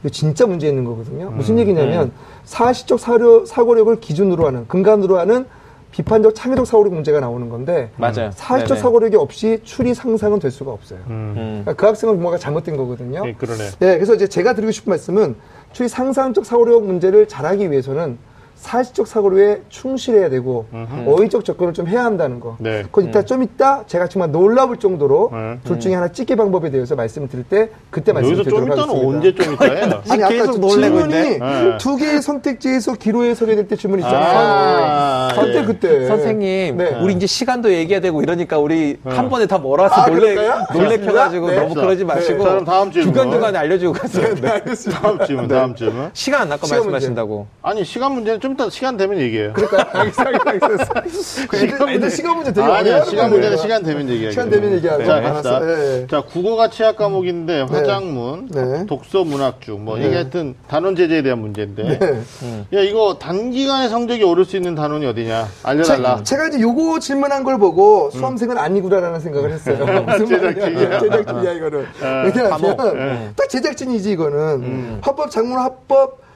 이거 진짜 문제 있는 거거든요. 무슨 얘기냐면 사실적 사료, 사고력을 기준으로 하는 근간으로 하는 비판적 창의적 사고력 문제가 나오는 건데 맞아요. 사실적 네네. 사고력이 없이 추리 상상은 될 수가 없어요. 음. 음. 그러니까 그 학생은 뭔가 잘못된 거거든요. 예, 그러네. 네, 그래서 이제 제가 드리고 싶은 말씀은 추리 상상적 사고력 문제를 잘하기 위해서는 사실적 사고력에 충실해야 되고 어휘적 접근을 좀 해야 한다는 거. 네. 그건 이따 좀 이따 제가 정말 놀라울 정도로 네. 둘 중에 하나 찍기 방법에 대해서 말씀을 드릴 때 그때 여기서 좀 말씀드리도록 있다는 하겠습니다. 언제 좀 있다예요? 아니 아까 계속 저 놀래고 질문이 있네. 네. 두 개의 선택지에서 기로에 서게 될 때 질문 있잖아요. 아, 그때 예. 그때 선생님, 네. 우리 이제 시간도 얘기해야 되고 이러니까 우리 한 번에 다 몰아서 아, 놀래? 놀래켜가지고 네. 너무 그러지 마시고. 자, 그럼 다음 질문. 중간 중간에 알려주고 가세요. 네, 알겠습니다. 다음 질문, 다음 질문. 시간 안 문제. 말씀하신다고. 아니 시간 문제는 좀 이따 시간 되면 얘기해요. [LAUGHS] 그 애들, 애들 시간 문제 되게 아니야 시간. 문제는 시간 되면 얘기해요. 시간 되면 얘기하고. 자. 갑시다. 예, 예. 자, 국어가 취약 과목인데 화작문, 네. 독서 문학중, 뭐 이게 하여튼 단원 제재에 대한 문제인데. 네. 야 이거 단기간에 성적이 오를 수 있는 단원이 어디냐? 알려달라. 제, 가 이제 요거 질문한 걸 보고 수험생은 아니구나라는 생각을 했어요. 무슨 [LAUGHS] 제작진이야. [LAUGHS] 제작진이야 이거는. 왜냐하면 과목. 딱 제작진이지 이거는. 합법 작문 합법 자,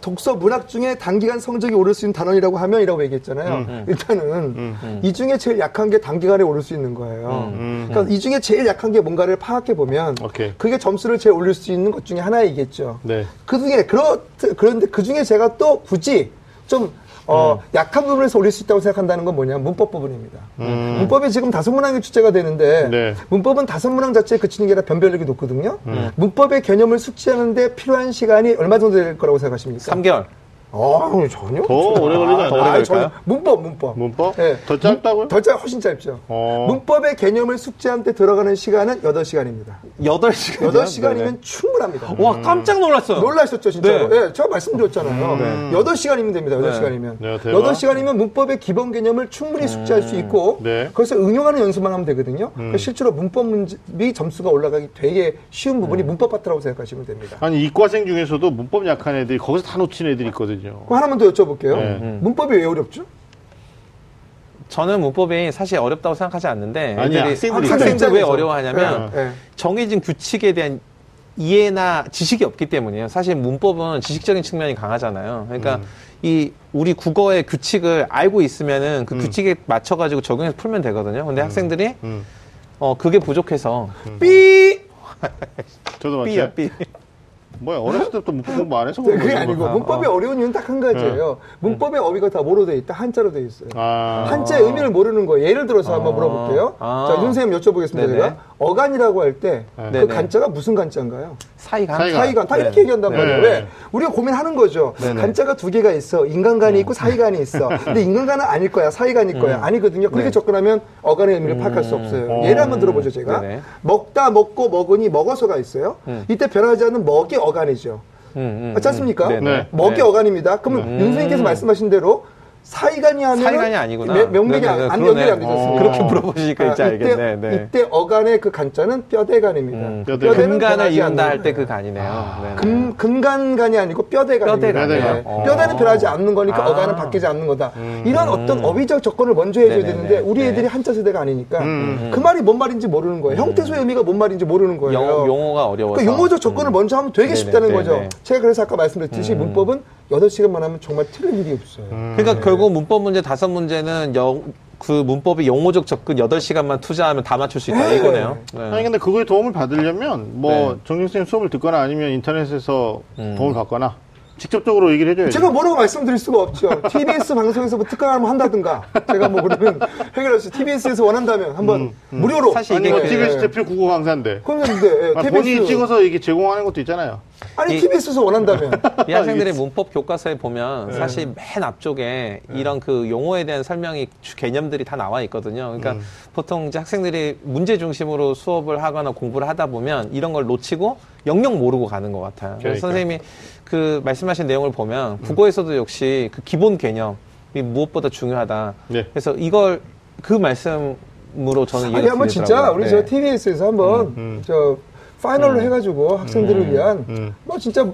독서 문학 중에 단기간 성적이 오를 수 있는 단원이라고 하면이라고 얘기했잖아요. 일단은 이 중에 제일 약한 게 단기간에 오를 수 있는 거예요. 그러니까 이 중에 제일 약한 게 뭔가를 파악해 보면 오케이. 그게 점수를 제일 올릴 수 있는 것 중에 하나이겠죠. 네. 그 중에 그렇 그런데 그 중에 제가 또 굳이 좀 어, 약한 부분에서 올릴 수 있다고 생각한다는 건 뭐냐면 문법 부분입니다. 문법이 지금 다섯 문항이 출제가 되는데 네. 문법은 다섯 문항 자체에 그치는 게 아니라 변별력이 높거든요. 문법의 개념을 숙지하는데 필요한 시간이 얼마 정도 될 거라고 생각하십니까? 3개월. 어, 전혀. 더 오래 걸리지 않나요? 더 오래 아, 걸릴까요? 문법, 문법. 문법? 예. 더 짧다고요? 더 짧, 훨씬 짧죠. 어. 문법의 개념을 숙지하는데 들어가는 시간은 8시간입니다. 8시간. 8시간이면 충분합니다. 와, 깜짝 놀랐어요. 놀라셨죠, 진짜로. 네. 예, 제가 말씀드렸잖아요. 여덟 시간이면 됩니다, 여덟 시간이면 네, 대박. 여덟 시간이면 문법의 기본 개념을 충분히 숙지할 수 있고, 네. 그래서 응용하는 연습만 하면 되거든요. 그러니까 실제로 문법 문제비 점수가 올라가기 되게 쉬운 부분이 문법 파트라고 생각하시면 됩니다. 아니 이과생 중에서도 문법 약한 애들이 거기서 다 놓친 애들이 있거든요. 그럼 하나만 더 여쭤볼게요. 네. 문법이 왜 어렵죠? 저는 문법이 사실 어렵다고 생각하지 않는데 아니, 학생들이 학생들 왜. 어려워하냐면 네, 네. 정해진 규칙에 대한 이해나 지식이 없기 때문이에요. 사실 문법은 지식적인 측면이 강하잖아요. 그러니까 음. 이 우리 국어의 규칙을 알고 있으면은 그 규칙에 맞춰 가지고 적용해서 풀면 되거든요. 근데 학생들이 음. 어 그게 부족해서 삐! 저도 삐야 마찬가지. 삐. 뭐야 어렸을 때부터 문법 공부 안 해서 네, 그게 아니고 뭐. 문법이 어 려운 이유는 딱 한 가지예요. 문법의 어휘가 다 뭐로 돼 있다? 한자로 돼 있어요. 아. 한자의 의미를 모르는 거예요. 예를 들어서 한번 물어볼게요. 아. 자, 윤 선생님 여쭤보겠습니다. 네네. 제가 어간이라고 할 때그 네네. 간자가 무슨 간자인가요? 사이가 사이가. 사이간 다 이렇게 네. 얘기한단 네. 말이에요. 왜? 우리가 고민하는 거죠. 네네. 간자가 두 개가 있어. 인간간이 있고 사이간이 있어. 근데 인간간은 아닐 거야. 사이간일 거야. 아니거든요. 그렇게 네. 접근하면 어간의 의미를 파악할 수 없어요. 예를 한번 들어보죠, 제가. 먹다, 먹고, 먹으니, 먹어서가 있어요. 이때 변하지 않는 먹이 어간이죠. 음, 음, 맞지 않습니까? 음. 네네. 먹이 네. 어간입니다. 그러면 윤 선생님께서 말씀하신 대로 사이간이 하면 사이간이 아니구나. 명맥이 네 네 네. 안, 안 그러네. 연결이 안 되지 않습니까? 어, 그렇게 물어보시니까 이제 아, 알겠네. 이때, 네. 이때 어간의 그 간자는 뼈대간입니다. 음, 뼈대간. 금간을 않는 할 때. 그 간이네요. 네. 금, 금간간이 아니고 뼈대간입니다. 뼈대간. 네. 어. 뼈대는 변하지 않는 거니까 아. 어간은 바뀌지 않는 거다. 이런 어떤 어휘적 조건을 먼저 해줘야 네네네. 되는데 우리 네. 애들이 한자 세대가 아니니까 음. 그 말이 뭔 말인지 모르는 거예요. 형태소의 의미가 뭔 말인지 모르는 거예요. 영, 용어가 어려워서. 그 용어적 조건을 먼저 하면 되게 네네, 쉽다는 네네. 거죠. 제가 그래서 아까 말씀드렸듯이 문법은 8시간만 하면 정말 틀릴 일이 없어요. 그러니까 결국 문법 문제 다섯 문제는 영, 그 문법이 용어적 접근 8시간만 투자하면 다 맞출 수 있다 네. 이거네요. 네. 아니 근데 그거에 도움을 받으려면 뭐 네. 정경 선생님 수업을 듣거나 아니면 인터넷에서 도움을 받거나 직접적으로 얘기를 해줘야죠. 제가 뭐라고 말씀드릴 수가 없죠. TBS 방송에서 뭐 특강을 한다든가, 제가 뭐 그러면 해결할 수, TBS에서 원한다면 한번 무료로. 사실 아니 이게 뭐 그- TBS 대표 국어 강사인데 그런데 아, TBS 본인이 찍어서 이게 제공하는 것도 있잖아요. 아니 이- TBS에서 원한다면 이 학생들의 문법 교과서에 보면 사실 맨 앞쪽에 이런 그 용어에 대한 설명이 주- 개념들이 다 나와 있거든요. 그러니까 보통 이제 학생들이 문제 중심으로 수업을 하거나 공부를 하다 보면 이런 걸 놓치고 영영 모르고 가는 것 같아요. 그래서 그러니까. 선생님이 그 말씀하신 내용을 보면 국어에서도 역시 그 기본 개념이 무엇보다 중요하다. 네. 그래서 이걸 그 말씀으로 저는 아니 이해가 한번 진짜. 우리 네. 저 TBS에서 한번 저 파이널로 해가지고 학생들을 위한 음. 뭐 진짜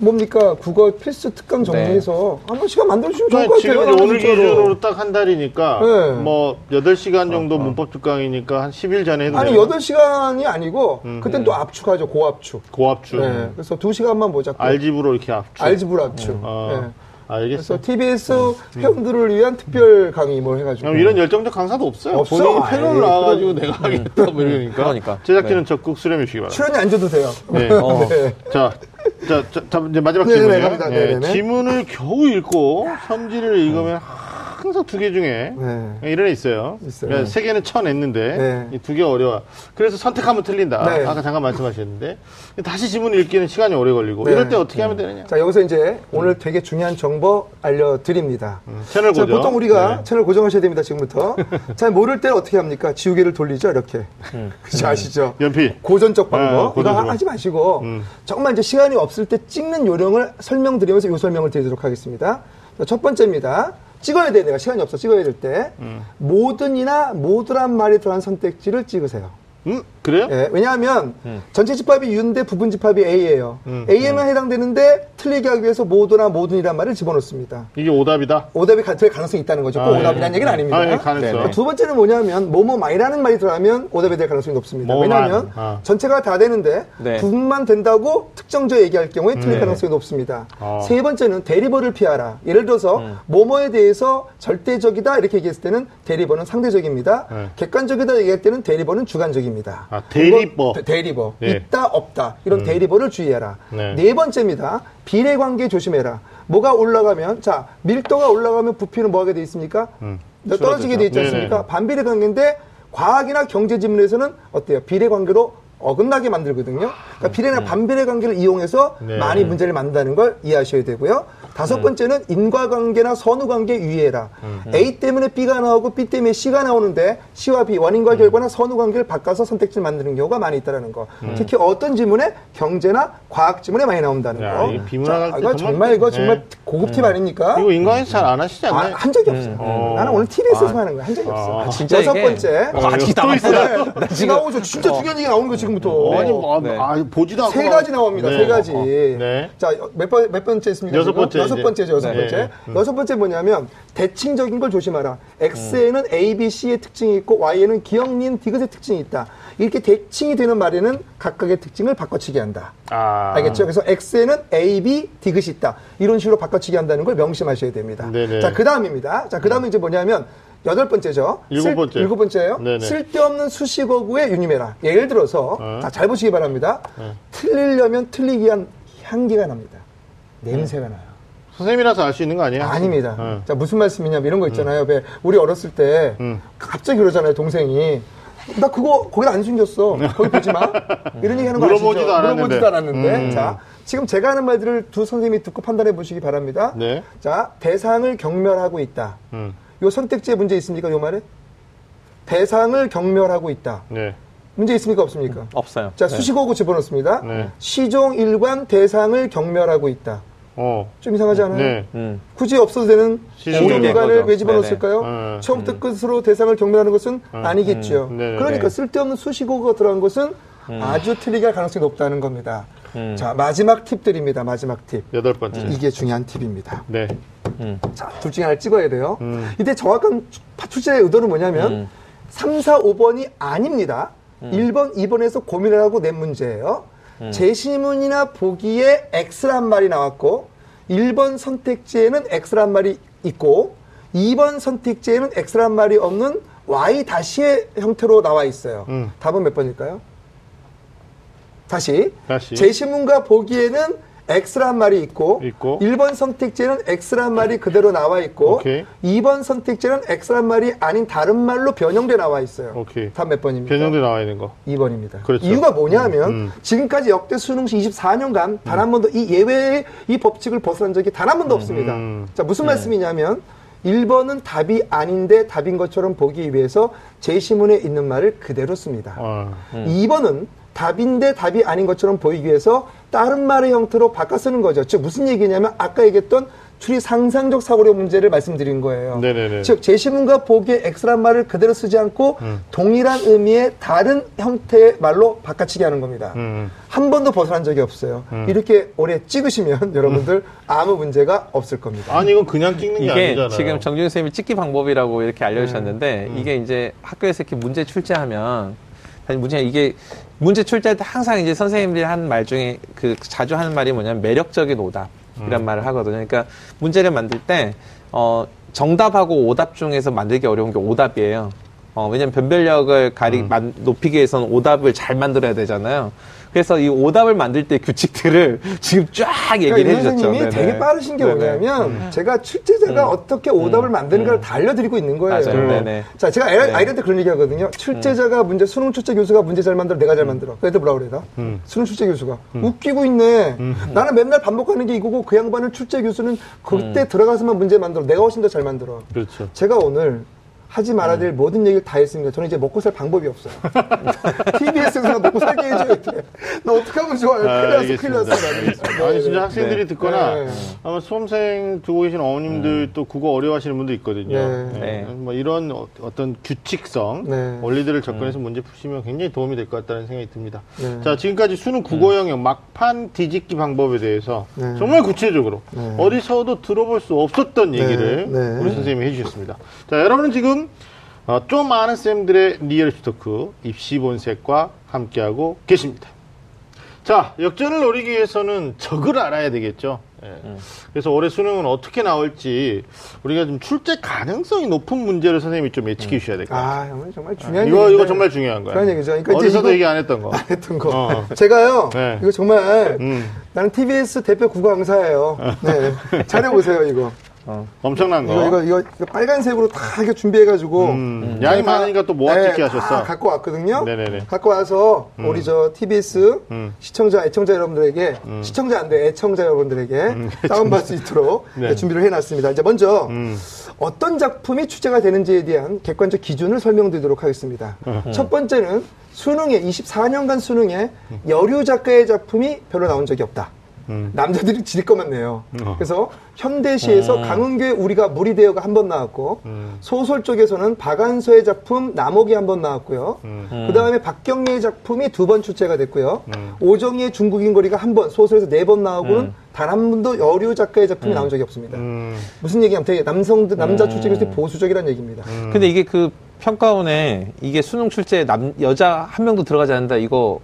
뭡니까 국어 필수 특강 정리해서 한번 시간 만들어주시면 좋을 것 지금 같아요. 이제 오늘 진짜로. 기준으로 딱 한 달이니까 네. 뭐 8시간 정도 문법 특강이니까 한 10일 전에 해도 아니 되나? 8시간이 아니고 음. 그땐 또 압축하죠 고압축. 고압주 네. 그래서 2시간만 보자. 알집으로 이렇게 압축. 알지불 압축. 어, 네. 알겠어. 그래서 TBS 회원들을 위한 특별 강의 뭐 해가지고. 그럼 이런 열정적 강사도 없어요. 없어. 본인이 패널 아이, 나와가지고 내가 하겠다 뭐 이러니까. [LAUGHS] 그러니까. 제작진은 적극 수렴해 주시기 바랍니다. 출연이 안 줘도 돼요. 네. [LAUGHS] 어. 네. 자, 자, 자, 자, 이제 마지막 질문이요. 네네네. 지문을 겨우 읽고 선지를 읽으면 항상 두 개 중에 네. 이런 애 있어요. 있어요. 그러니까 세 개는 쳐냈는데 네. 이두개 어려워. 그래서 선택하면 틀린다. 네. 아까 잠깐 말씀하셨는데 다시 지문을 읽기는 시간이 오래 걸리고 네. 이럴 때 어떻게 하면 되느냐? 자, 여기서 이제 오늘 되게 중요한 정보 알려드립니다. 채널 자, 고정. 보통 우리가 네. 채널 고정하셔야 됩니다, 지금부터. [LAUGHS] 잘 모를 때는 어떻게 합니까? 지우개를 돌리죠, 이렇게. [LAUGHS] 그죠, 아시죠? 연필. 고전적 방법. 네, 이거 하지 마시고, 음. 정말 이제 시간이 없을 때 찍는 요령을 설명드리면서 요 설명을 드리도록 하겠습니다. 자, 첫 번째입니다. 찍어야 돼, 내가 시간이 없어, 찍어야 될 때. 음. 모든이나 모두란 말이 들어간 선택지를 찍으세요. 음? 그래요? 예, 왜냐하면 음. 전체 집합이 U인데 부분 집합이 A예요. 음, A에만 해당되는데 틀리게 하기 위해서 모두나 모든이란 말을 집어넣습니다. 이게 오답이다. 오답이 가- 될 가능성이 있다는 거죠. 꼭 아, 오답이라는 예. 얘기는 아닙니다. 아, 예, 가능성. 네네. 두 번째는 뭐냐면 뭐뭐만이라는 말이 들어가면 오답이 될 가능성이 높습니다. 뭐만. 왜냐하면 아. 전체가 다 되는데 네. 부분만 된다고 특정적 얘기할 경우에 틀릴 네. 가능성이 높습니다. 아. 세 번째는 대리버를 피하라. 예를 들어서 음. 뭐뭐에 대해서 절대적이다 이렇게 얘기했을 때는 대리버는 상대적입니다. 네. 객관적이다 얘기할 때는 대리버는 주관적입니다. 아, 대리버. 대- 대리버. 네. 있다 없다 이런 대리버를 주의해라. 네. 네 번째입니다. 비례 관계 조심해라. 뭐가 올라가면 자 밀도가 올라가면 부피는 뭐 하게 돼 있습니까? 음. 떨어지게 돼 있지. 않습니까? 반비례 관계인데 과학이나 경제 지문에서는 어때요? 비례 관계로 어긋나게 만들거든요. 그러니까 비례나 반비례 관계를 이용해서 네. 많이 문제를 만든다는 걸 이해하셔야 되고요. 다섯 번째는 인과관계나 선후관계 유의해라. A 때문에 B가 나오고 B 때문에 C가 나오는데 C와 B 원인과 결과나 선후관계를 바꿔서 선택지를 만드는 경우가 많이 있다는 거. 특히 어떤 지문에 경제나 과학 지문에 많이 나온다는 야, 거. 때 이거 정말- 정말 이거 네. 정말 고급 팁 아닙니까? 이거 인강에서 잘안 하시지 아, 않나요? 한 적이 없어요. 어. 나는 오늘 TV에서 만 하는 거야. 한 적이 없어. 아, 진짜 여섯 번째. 어, 아직 또 남았어요. 네. 지금 나오죠. 진짜 중요한 얘기 나오는 거 지금 부터. 아니, 뭐, 아, 네. 아, 보지도 않고. 세 가지 나옵니다. 네. 세 가지. 네. 자, 몇 번, 몇 번째 있습니까? 여섯? 번째, 여섯. 번째죠, 여섯 네. 번째. 음. 여섯 번째 뭐냐면, 대칭적인 걸 조심하라. X에는 A, B, C의 특징이 있고, Y에는 기억, 니은, 디귿의 특징이 있다. 이렇게 대칭이 되는 말에는 각각의 특징을 바꿔치기 한다. 아. 알겠죠? 그래서 X에는 A, B, 디귿이 있다. 이런 식으로 바꿔치기 한다는 걸 명심하셔야 됩니다. 네네. 자, 그 다음입니다. 자, 그 다음은 이제 뭐냐면, 여덟 번째죠. 일곱 쓸- 번째. 일곱 번째예요. 네네. 쓸데없는 수식어구에 유념해라. 예를 들어서, 어. 자, 잘 보시기 바랍니다. 네. 틀리려면 틀리기 위한 향기가 납니다. 냄새가 나요. 선생님이라서 알 수 있는 거 아니에요? 아닙니다. 어. 자, 무슨 말씀이냐면 이런 거 있잖아요. 왜 우리 어렸을 때 음. 갑자기 그러잖아요, 동생이. 나 그거 거기다 안 숨겼어. 거기 보지 마. [LAUGHS] 이런 얘기 하는 거 아시죠? 물어보지도 않았는데. 물어보지도 않았는데. 음. 자, 지금 제가 하는 말들을 두 선생님이 듣고 판단해 보시기 바랍니다. 네. 자, 대상을 경멸하고 있다. 음. 요 선택지에 문제 있습니까, 요 말에? 대상을 경멸하고 있다. 네. 문제 있습니까, 없습니까? 없어요. 자, 네. 수식어구 집어넣습니다. 네. 시종 일관 대상을 경멸하고 있다. 어. 좀 이상하지 않아요? 네. 음. 굳이 없어도 되는 시종 시종 일관 일관을. 왜 집어넣었을까요? 네네. 음. 처음부터 끝으로 대상을 경멸하는 것은 아니겠죠. 음. 네네. 그러니까 네. 쓸데없는 수식어가 들어간 것은 아주 틀리게 할 가능성이 높다는 겁니다. 음. 자, 마지막 팁 드립니다. 마지막 팁. 여덟 번째. 이게 중요한 팁입니다. 네. 자, 둘 중에 하나를 찍어야 돼요. 음. 이때 정확한 출제의 의도는 뭐냐면 음. 3, 4, 5번이 아닙니다. 1번, 2번에서 고민을 하고 낸 문제예요. 제시문이나 보기에 X란 말이 나왔고 1번 선택지에는 X란 말이 있고 2번 선택지에는 X란 말이 없는 Y 다시의 형태로 나와 있어요. 음. 답은 몇 번일까요? 다시. 다시. 제시문과 보기에는 X란 말이 있고, 있고. 1번 선택지에는 X란 말이 그대로 나와 있고, 오케이. 2번 선택지에는 X란 말이 아닌 다른 말로 변형돼 나와 있어요. 오케이. 답 몇 번입니까? 변형돼 나와 있는 거. 2번입니다. 그렇죠. 이유가 뭐냐면 음. 지금까지 역대 수능시 24년간 단 한 번도 이 예외의 이 법칙을 벗어난 적이 단 한 번도 없습니다. 음. 자, 무슨 말씀이냐면 1번은 답이 아닌데 답인 것처럼 보기 위해서 제시문에 있는 말을 그대로 씁니다. 어. 2번은 답인데 답이 아닌 것처럼 보이기 위해서 다른 말의 형태로 바꿔 쓰는 거죠. 즉 무슨 얘기냐면 아까 얘기했던 추리 상상적 사고력 문제를 말씀드린 거예요. 네네네. 즉 제시문과 보기에 X란 말을 그대로 쓰지 않고 동일한 의미의 다른 형태의 말로 바꿔치기 하는 겁니다. 음. 한 번도 벗어난 적이 없어요. 이렇게 오래 찍으시면 [LAUGHS] 여러분들 아무 문제가 없을 겁니다. 아니 이건 그냥 찍는 게 이게 아니잖아요. 지금 정준 선생님이 찍기 방법이라고 이렇게 알려주셨는데 음. 이게 이제 학교에서 이렇게 문제 출제하면 사실 문제 이게 문제 출제할 때 항상 이제 선생님들이 한 말 중에 그 자주 하는 말이 뭐냐면 매력적인 오답 이란 음. 말을 하거든요. 그러니까 문제를 만들 때 어, 정답하고 오답 중에서 만들기 어려운 게 오답이에요. 어, 왜냐면 변별력을 가리 음. 만- 높이기 위해서는 오답을 잘 만들어야 되잖아요. 그래서 이 오답을 만들 때 규칙들을 [LAUGHS] 지금 쫙 얘기를 그러니까 이 해주셨죠. 선생님이 네네. 되게 빠르신 게 네네. 뭐냐면 제가 출제자가 어떻게 오답을 만드는가를 다 알려드리고 있는 거예요. 네네. 자, 제가 아이, 네. 아이들한테 그런 얘기 하거든요. 출제자가 문제, 수능 출제 교수가 문제 잘 만들어, 내가 잘 만들어. 그래도 뭐라 그래요? 음. 수능 출제 교수가. 웃기고 있네. 나는 맨날 반복하는 게 이거고 그 양반은 출제 교수는 그때 들어가서만 문제 만들어. 내가 훨씬 더 잘 만들어. 그렇죠. 제가 오늘 하지 말아야 될 모든 얘기를 다 했습니다. 저는 이제 먹고 살 방법이 없어요. [LAUGHS] TBS에서 먹고 살게 해줘야 돼. 나 어떻게 하면 좋아요? 아, 큰일 났어. 큰일 났어. 아니 진짜 학생들이 네. 듣거나 네. 아마 수험생 두고 계신 어머님들 또 국어 어려워하시는 분도 있거든요. 네. 네. 네. 뭐 이런 어- 어떤 규칙성, 네. 원리들을 접근해서 문제 푸시면 굉장히 도움이 될 것 같다는 생각이 듭니다. 네. 자 지금까지 수능 국어 영역 막판 뒤집기 방법에 대해서 네. 정말 구체적으로 네. 어디서도 들어볼 수 없었던 네. 얘기를 네. 우리 선생님이 해주셨습니다. 자 여러분은 지금 어, 좀 아는 쌤들의 real talk 입시 본색과 함께하고 계십니다. 자, 역전을 노리기 위해서는 적을 알아야 되겠죠. 예. 그래서 올해 수능은 어떻게 나올지 우리가 좀 출제 가능성이 높은 문제를 선생님이 좀 예측해 주셔야 될 것 같아요. 아, 정말, 정말 중요한 이거, 얘기인데. 이거 정말 중요한 거예요. 중요한 얘기죠. 그러니까 어디서도 이거- 얘기 안 했던 거. 안 했던 거. 어. [LAUGHS] 제가요, 네. 이거 정말, 음, 나는 TBS 대표 국어 강사예요. 네. 잘해 보세요, 이거. 엄청난 거. 이거, 이거, 이거, 이거 빨간색으로 다 이렇게 준비해가지고. 음, 양이 다- 많으니까 또 모아찍기 네, 하셨어. 다 갖고 왔거든요. 네네네. 갖고 와서 우리 저 TBS 음. 시청자, 애청자 여러분들에게 시청자 안 돼, 애청자 여러분들에게 [LAUGHS] 다운받을 수 있도록 음. [LAUGHS] 네. 네, 준비를 해놨습니다. 이제 먼저 음. 어떤 작품이 출제가 되는지에 대한 객관적 기준을 설명드리도록 하겠습니다. 음. [LAUGHS] 첫 번째는 수능에 24년간 수능에 여류 작가의 작품이 별로 나온 적이 없다. 음. 남자들이 질 것만 내요. 어. 그래서 현대시에서 강은교의 우리가 물이 되어가 한 번 나왔고 음. 소설 쪽에서는 박안서의 작품 남옥이 한 번 나왔고요. 음. 그 다음에 박경리의 작품이 두 번 출제가 됐고요. 음. 오정희의 중국인 거리가 한 번, 소설에서 네 번 나오고는 단 한 번도 여류 작가의 작품이 나온 적이 없습니다. 음, 무슨 얘기냐면 되게 남성들, 남자 출제가 되게 보수적이라는 얘기입니다. 근데 이게 그 평가원에 이게 수능 출제에 남, 여자 한 명도 들어가지 않는다. 이거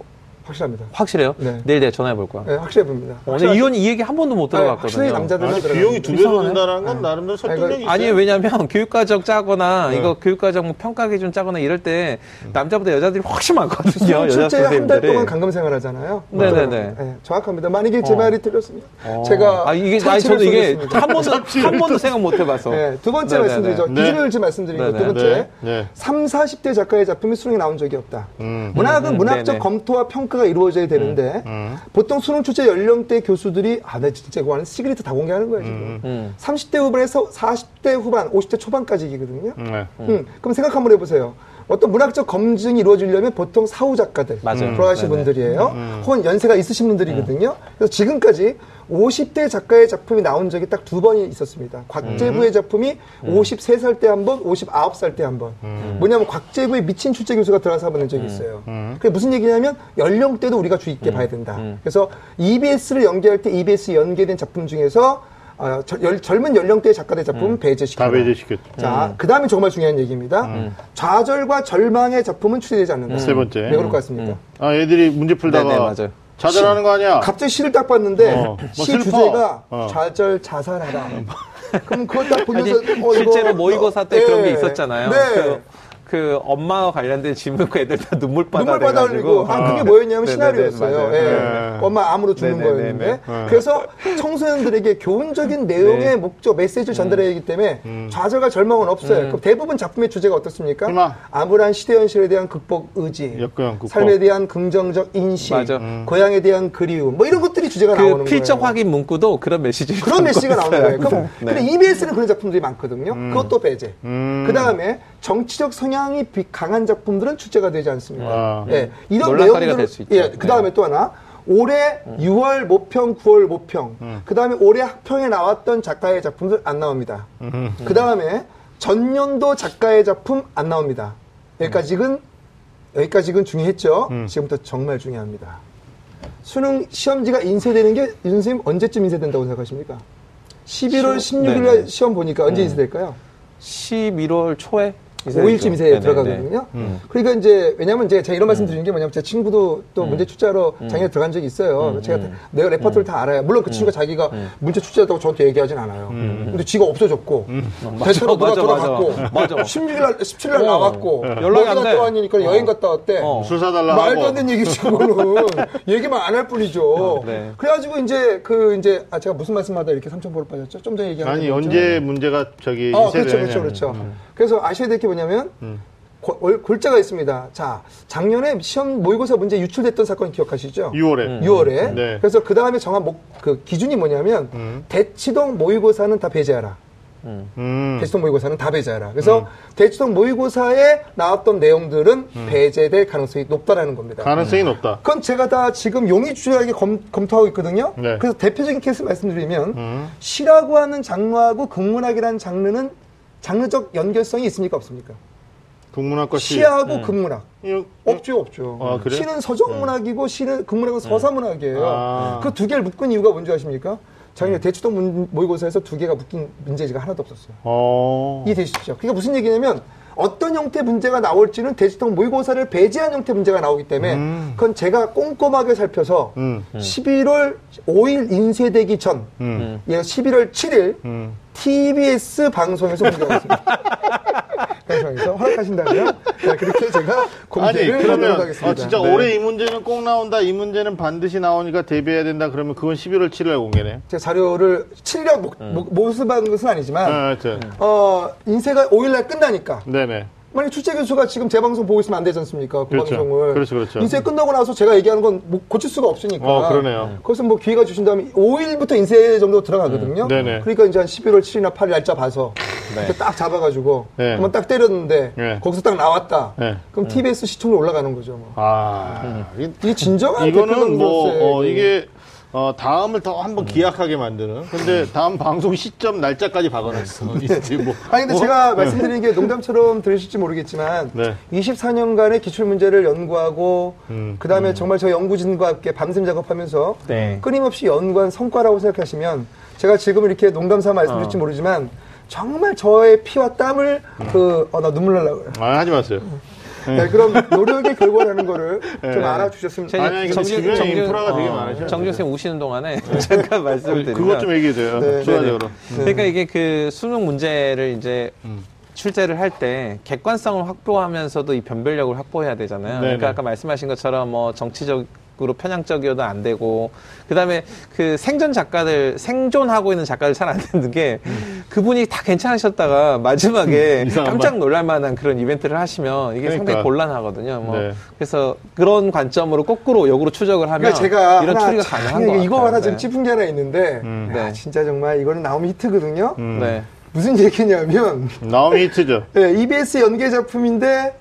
확실합니다. 확실해요? 네. 내일 내가 전화해 볼 거야. 네, 확실해 봅니다. 오늘 이혼 이 얘기 한 번도 못 들어갔거든요. 확실히 남자들만 아니, 들어가요. 비용이 두 배로 이상하네. 든다는 건 나름대로 설득력이 있어요. 아니 왜냐면 [LAUGHS] 교육과정 짜거나 네. 이거 교육과정 뭐 평가 기준 짜거나 이럴 때 남자보다 여자들이 훨씬 많거든요. 여자 출제 한 달 선생님들이. 동안 감금 생활하잖아요. 네네네. 네, 정확합니다. 만약에 제 말이 틀렸습니다. 어. 제가 아 이게 아니 저도 이게 쏘겠습니다. 한 번도 한 번도 생각 못 해봐서. 네, 두 번째 네네네. 말씀드리죠. 네. 기준을 지금 말씀드린 거. 두. 번째. 네, 네. 3, 40대 작가의 작품이 수능에 나온 적이 없다. 음. 문학은 음, 문학적 네네. 검토와 평가 가 이루어져야 되는데 음. 보통 수능 출제 연령대 교수들이 아, 나 진짜 이거 하는 시그리트 다 공개하는 거예요, 지금. 음. 30대 후반에서 40대 후반, 50대 초반까지이거든요. 네. 음, 그럼 생각 한번 해보세요. 어떤 문학적 검증이 이루어지려면 보통 사후 작가들, 맞아요. 돌아가신 네네. 분들이에요. 혹은 연세가 있으신 분들이거든요. 그래서 지금까지 50대 작가의 작품이 나온 적이 딱 두 번이 있었습니다. 곽재부의 작품이 53살 때 한 번, 59살 때 한 번. 뭐냐면 곽재부의 미친 출제 교수가 들어가서 한번 낸 적이 있어요. 그게 무슨 얘기냐면 연령대도 우리가 주의 있게 봐야 된다. 그래서 EBS를 연계할 때 EBS 연계된 작품 중에서 어, 저- 열- 젊은 연령대의 작가들 작품은 배제시켜라. 다 배제시켰죠. 자, 그 다음에 정말 중요한 얘기입니다. 좌절과 절망의 작품은 출제되지 않는다. 세 번째. 왜 그럴 것 같습니까? 아, 애들이 문제 풀다가 네네, 맞아요. 좌절하는 거 아니야? 갑자기 시를 딱 봤는데 어, 뭐 시 슬퍼. 주제가 어. 좌절 자살하라. 그럼 그걸 딱 보면서 아니, 어, 이거- 실제로 모의고사 때 네. 그런 게 있었잖아요. 네. 그, 그 엄마와 관련된 질문 그 애들 다 눈물바다 눈물바다 흘리고 아 그게 뭐였냐면 네네네, 시나리오였어요. 맞아요. 예. 네. 엄마 암으로 죽는 네네네네. 거였는데 네. 그래서 청소년들에게 교훈적인 내용의 네. 목적 메시지를 전달해야 하기 때문에 좌절과 절망은 없어요. 그럼 대부분 작품의 주제가 어떻습니까? 희망. 암울한 시대 현실에 대한 극복 의지, 극복. 삶에 대한 긍정적 인식, 맞아. 고향에 대한 그리움, 뭐 이런 것들이 주제가 그 나오는 필적 거예요. 확인 문구도 그런 메시지 그런 메시지가 나오는 거예요. [LAUGHS] 그럼, 네. 근데 EBS는 그런 작품들이 많거든요. 그것도 배제. 음. 그 다음에 정치적 성향이 비- 강한 작품들은 출제가 되지 않습니다. 아. 예, 이런 논란거리가 내용들 될수 있죠. 예, 그 다음에 네. 또 하나. 올해 6월 모평, 9월 모평. 그 다음에 올해 학평에 나왔던 작가의 작품들 안 나옵니다. 그 다음에 전년도 작가의 작품 안 나옵니다. 여기까지는, 여기까지는 중요했죠. 지금부터 정말 중요합니다. 수능 시험지가 인쇄되는 게, 윤 선생님 언제쯤 인쇄된다고 생각하십니까? 11월 시험- 16일 날. 음. 시험 보니까 언제 인쇄될까요? 11월 초에 5일쯤 이제 네네네. 들어가거든요. 음. 그러니까 이제 왜냐면 제가 이런 말씀 드리는 게 뭐냐면 제 친구도 또 문제 출제하러 음. 작년에 들어간 적이 있어요. 제가 다- 내가 레퍼토리를 다 알아요. 물론 그 친구가 자기가 음. 문제 출제했다고 저한테 얘기하진 않아요. 근데 지가 없어졌고 대체로 누가 돌아갔고 맞아. 맞아. 16일 날 17일 날 어. 나왔고 연락이 어디 안 돼. 왔으니까 여행 갔다 왔대. 어. 술 사달라 말도. 안 되는 얘기지 그거는 [LAUGHS] 얘기만 안 할 뿐이죠. 네. 그래가지고 이제 그 이제 아 제가 무슨 말씀하다 이렇게 삼천포로 빠졌죠? 좀 전에 얘기한 아니? 언제 문제가 저기 어, 인쇄되느냐. 그렇죠, 그렇죠, 그렇죠. 그래서 아셔야 될 게 뭐냐면 고- 올- 골자가 있습니다. 자, 작년에 시험 모의고사 문제 유출됐던 사건 기억하시죠? 6월에. 6월에. 네. 그래서 그 다음에 정한 목, 그 기준이 뭐냐면 대치동 모의고사는 다 배제하라. 음. 대치동 모의고사는 다 배제하라. 그래서 대치동 모의고사에 나왔던 내용들은 배제될 가능성이 높다라는 겁니다. 가능성이 높다. 그건 제가 다 지금 용의주의하게 검, 검토하고 있거든요. 네. 그래서 대표적인 케이스 말씀드리면 음. 시라고 하는 장르하고 극문학이라는 장르는 장르적 연결성이 있습니까 없습니까? 국문학과 시. 시하고 극문학 이거- 없죠 없죠. 아, 그래요? 시는 서정문학이고 시는 극문학은 서사문학이에요. 아. 그두 개를 묶은 이유가 뭔지 아십니까? 작년에 대치동 문- 모의고사에서 두 개가 묶인 문제지가 하나도 없었어요. 어. 이해되시죠? 그러니까 무슨 얘기냐면 어떤 형태 문제가 나올지는 대치동 모의고사를 배제한 형태 문제가 나오기 때문에 음. 그건 제가 꼼꼼하게 살펴서 음. 11월 5일 인쇄되기 전, 음. 예, 11월 7일 음. TBS 방송에서 공개하겠습니다. [LAUGHS] 방송에서 허락하신다면 자, 그렇게 제가 공개를 하도록 하겠습니다. 어, 진짜 네. 올해 이 문제는 꼭 나온다 이 문제는 반드시 나오니까 대비해야 된다 그러면 그건 11월 7일 날 공개네요. 제가 자료를 칠려 모- 모- 모습한 것은 아니지만 아, 하여튼. 어, 인쇄가 5일날 끝나니까 네네. 만약 출제 교수가 지금 제 방송 보고 있으면 안 되지 않습니까? 그 그렇죠. 방송을. 그렇죠, 그렇죠. 인쇄 끝나고 나서 제가 얘기하는 건 뭐 고칠 수가 없으니까. 어, 그러네요. 거기서 뭐 기회가 주신다면 5일부터 인쇄 정도 들어가거든요. 음, 네네. 그러니까 이제 한 11월 7일이나 8일 날짜 봐서 네. 딱 잡아가지고 네. 한번 딱 때렸는데 네. 거기서 딱 나왔다. 네. 그럼 TBS 시청률 올라가는 거죠. 뭐. 아, 이- 이게 진정한 이거는 뭐, 어, 그- 이게, 어, 다음을 더 한번 기약하게 만드는. 근데 다음 방송 시점 날짜까지 박아놨어. [LAUGHS] 이제 뭐. 아니 근데 뭐? 제가 말씀드린 게 농담처럼 들으실지 모르겠지만 네. 24년간의 기출 문제를 연구하고 음, 그다음에 정말 저 연구진과 함께 밤샘 작업하면서 네. 끊임없이 연구한 성과라고 생각하시면 제가 지금 이렇게 농담삼아 말씀드릴지 어. 모르지만 정말 저의 피와 땀을 그 어 나 눈물 날라고 그래요. 아, 하지 마세요. 네, 그럼 노력의 결과라는 거를 좀 알아주셨으면 아니, 근데 주변에 인프라가 되게 어, 많으셔요. 정준 쌤 우시는 동안에 [LAUGHS] 잠깐 말씀을 드리면 그것 좀 얘기해 줘요. 네, 추가적으로. 그러니까 이게 그 수능 문제를 이제 음. 출제를 할 때 객관성을 확보하면서도 이 변별력을 확보해야 되잖아요. 네네. 그러니까 아까 말씀하신 것처럼 뭐 정치적 으로 편향적이어도 안 되고 그다음에 그 생존 작가들 생존하고 있는 작가들 잘 안 되는 게 그분이 다 괜찮으셨다가 마지막에 음. 깜짝 놀랄 만한 그런 이벤트를 하시면 이게 그러니까. 상당히 곤란하거든요. 뭐 네. 그래서 그런 관점으로 거꾸로 역으로 추적을 하면 그러니까 제가 이런 하나 추리가 참 가능한 것 이거 같아요. 하나 좀 네. 짚은 게 하나 있는데 음. 야, 네. 진짜 정말 이거는 나오면 히트거든요. 음. 네. 무슨 얘기냐면 나오미 히트죠. 네, EBS 연계 작품인데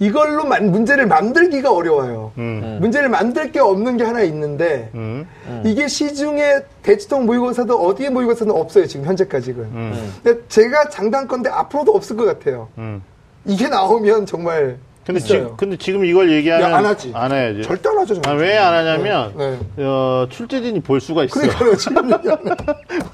이걸로 만- 문제를 만들기가 어려워요. 음. 문제를 만들 게 없는 게 하나 있는데 음. 이게 시중에 대치동 모의고사도 어디에 모의고사는 없어요 지금 현재까지는. 음. 근데 제가 장단건데 앞으로도 없을 것 같아요. 음. 이게 나오면 정말 근데, 지. 근데 지금 이걸 얘기하면 야, 안 하지. 안 해야지. 절대 안 하죠. 아, 저는. 왜안 하냐면 네. 어, 출제진이 볼 수가 있어. 그러니까요 [LAUGHS] 지금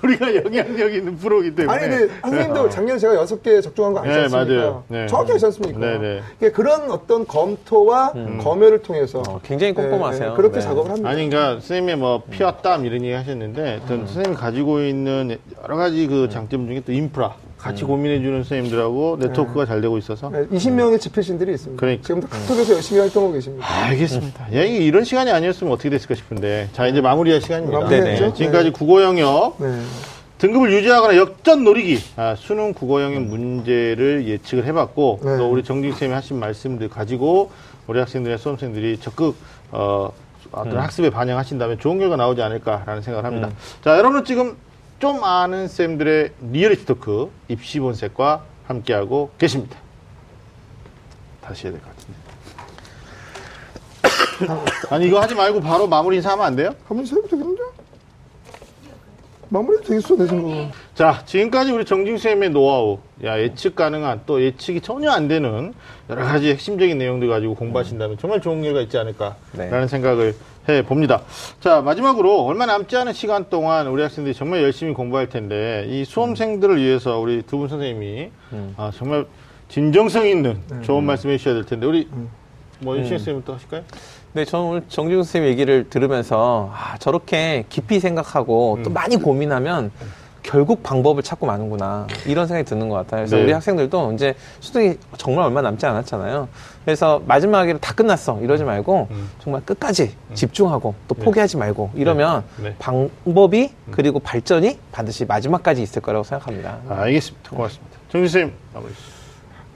우리가 영향력 있는 프로기 때문에. 아니 근데 선생님도 작년에 제가 여섯 개 적중한 거 아시지 네, 않습니까? 맞아요. 네. 정확히 아시지 않습니까? 네, 네. 그러니까 그런 어떤 검토와 검열을 통해서 어, 굉장히 꼼꼼하세요. 네, 그렇게 네. 작업을 합니다. 아니, 그러니까 선생님의 뭐 피와 땀 이런 얘기 하셨는데, 음. 선생님이 가지고 있는 여러 가지 그 장점 중에 또 인프라 같이 음. 고민해주는 선생님들하고 네트워크가 잘 되고 있어서. 네, 20명의 집회신들이 있습니다. 그러니까. 지금도 카톡에서 열심히 활동하고 계십니다. 알겠습니다. 야, 이게 이런 시간이 아니었으면 어떻게 됐을까 싶은데. 자, 이제 마무리할 시간입니다. 마무리해야죠. 네, 지금까지 국어 영역 네. 등급을 유지하거나 역전 노리기 아, 수능 국어 영역 문제를 예측을 해봤고 네. 또 우리 정진 쌤이 하신 말씀들 가지고 우리 학생들이나 수험생들이 적극 어, 어떤 학습에 반영하신다면 좋은 결과 나오지 않을까라는 생각을 합니다. 자, 여러분은 지금 좀 아는 쌤들의 리얼리티 talk 입시 본색과 함께하고 계십니다. 다시 해야 될 것 같은데. [COUGHS] 아니 이거 하지 말고 바로 마무리 인사하면 안 돼요? 가만히 있어도 되겠는데? 마무리도 되겠어, 내 생각은. 자, 지금까지 우리 정진쌤의 노하우, 야, 예측 가능한 또 예측이 전혀 안 되는 여러 가지 핵심적인 내용들 가지고 공부하신다면 정말 좋은 결과 있지 않을까라는 네. 생각을 해 봅니다. 자, 마지막으로 얼마 남지 않은 시간 동안 우리 학생들이 정말 열심히 공부할 텐데 이 수험생들을 위해서 우리 두 분 선생님이 아, 정말 진정성 있는 좋은 말씀 해 주셔야 될 텐데 우리 뭐 유신 쌤부터 하실까요? 네, 저는 오늘 정준 선생님 얘기를 들으면서 아, 저렇게 깊이 생각하고 또 많이 고민하면 결국 방법을 찾고 마는구나 이런 생각이 드는 것 같아요. 그래서 네. 우리 학생들도 이제 수능이 정말 얼마 남지 않았잖아요. 그래서 마지막에 다 끝났어 이러지 말고 정말 끝까지 집중하고 또 포기하지 말고 이러면 네. 방법이 그리고 발전이 반드시 마지막까지 있을 거라고 생각합니다. 아, 알겠습니다. 고맙습니다. 정진 쌤 마무리.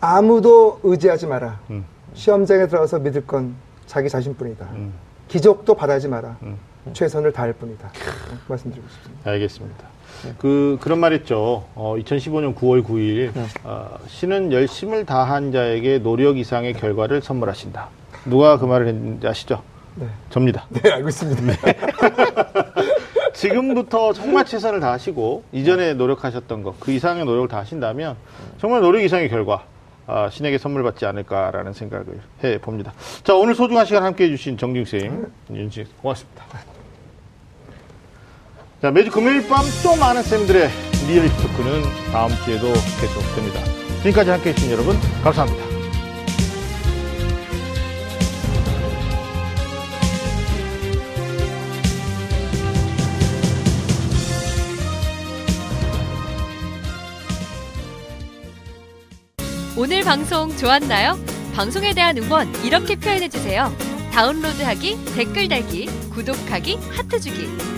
아무도 의지하지 마라. 음. 시험장에 들어가서 믿을 건 자기 자신뿐이다. 음. 기적도 바라지 마라. 음. 최선을 다할 뿐이다. 말씀드리고 싶습니다. 알겠습니다. 그 그런 말 있죠. 어, 2015년 9월 9일 어, 신은 열심을 다한 자에게 노력 이상의 결과를 선물하신다. 누가 그 말을 했는지 아시죠? 네. 접니다. 네, 알고 있습니다. [LAUGHS] 지금부터 정말 최선을 다하시고 이전에 노력하셨던 것 그 이상의 노력을 다 하신다면 정말 노력 이상의 결과 아, 신에게 선물 받지 않을까라는 생각을 해 봅니다. 자 오늘 소중한 시간 함께 해 주신 정중 쌤, 윤지 고맙습니다. 자 매주 금요일 밤 또 많은 쌤들의 리얼리티 토크는 다음 주에도 계속됩니다. 지금까지 함께 해주신 여러분 감사합니다. 오늘 방송 좋았나요? 방송에 대한 응원 이렇게 표현해 주세요. 다운로드하기, 댓글 달기, 구독하기, 하트 주기.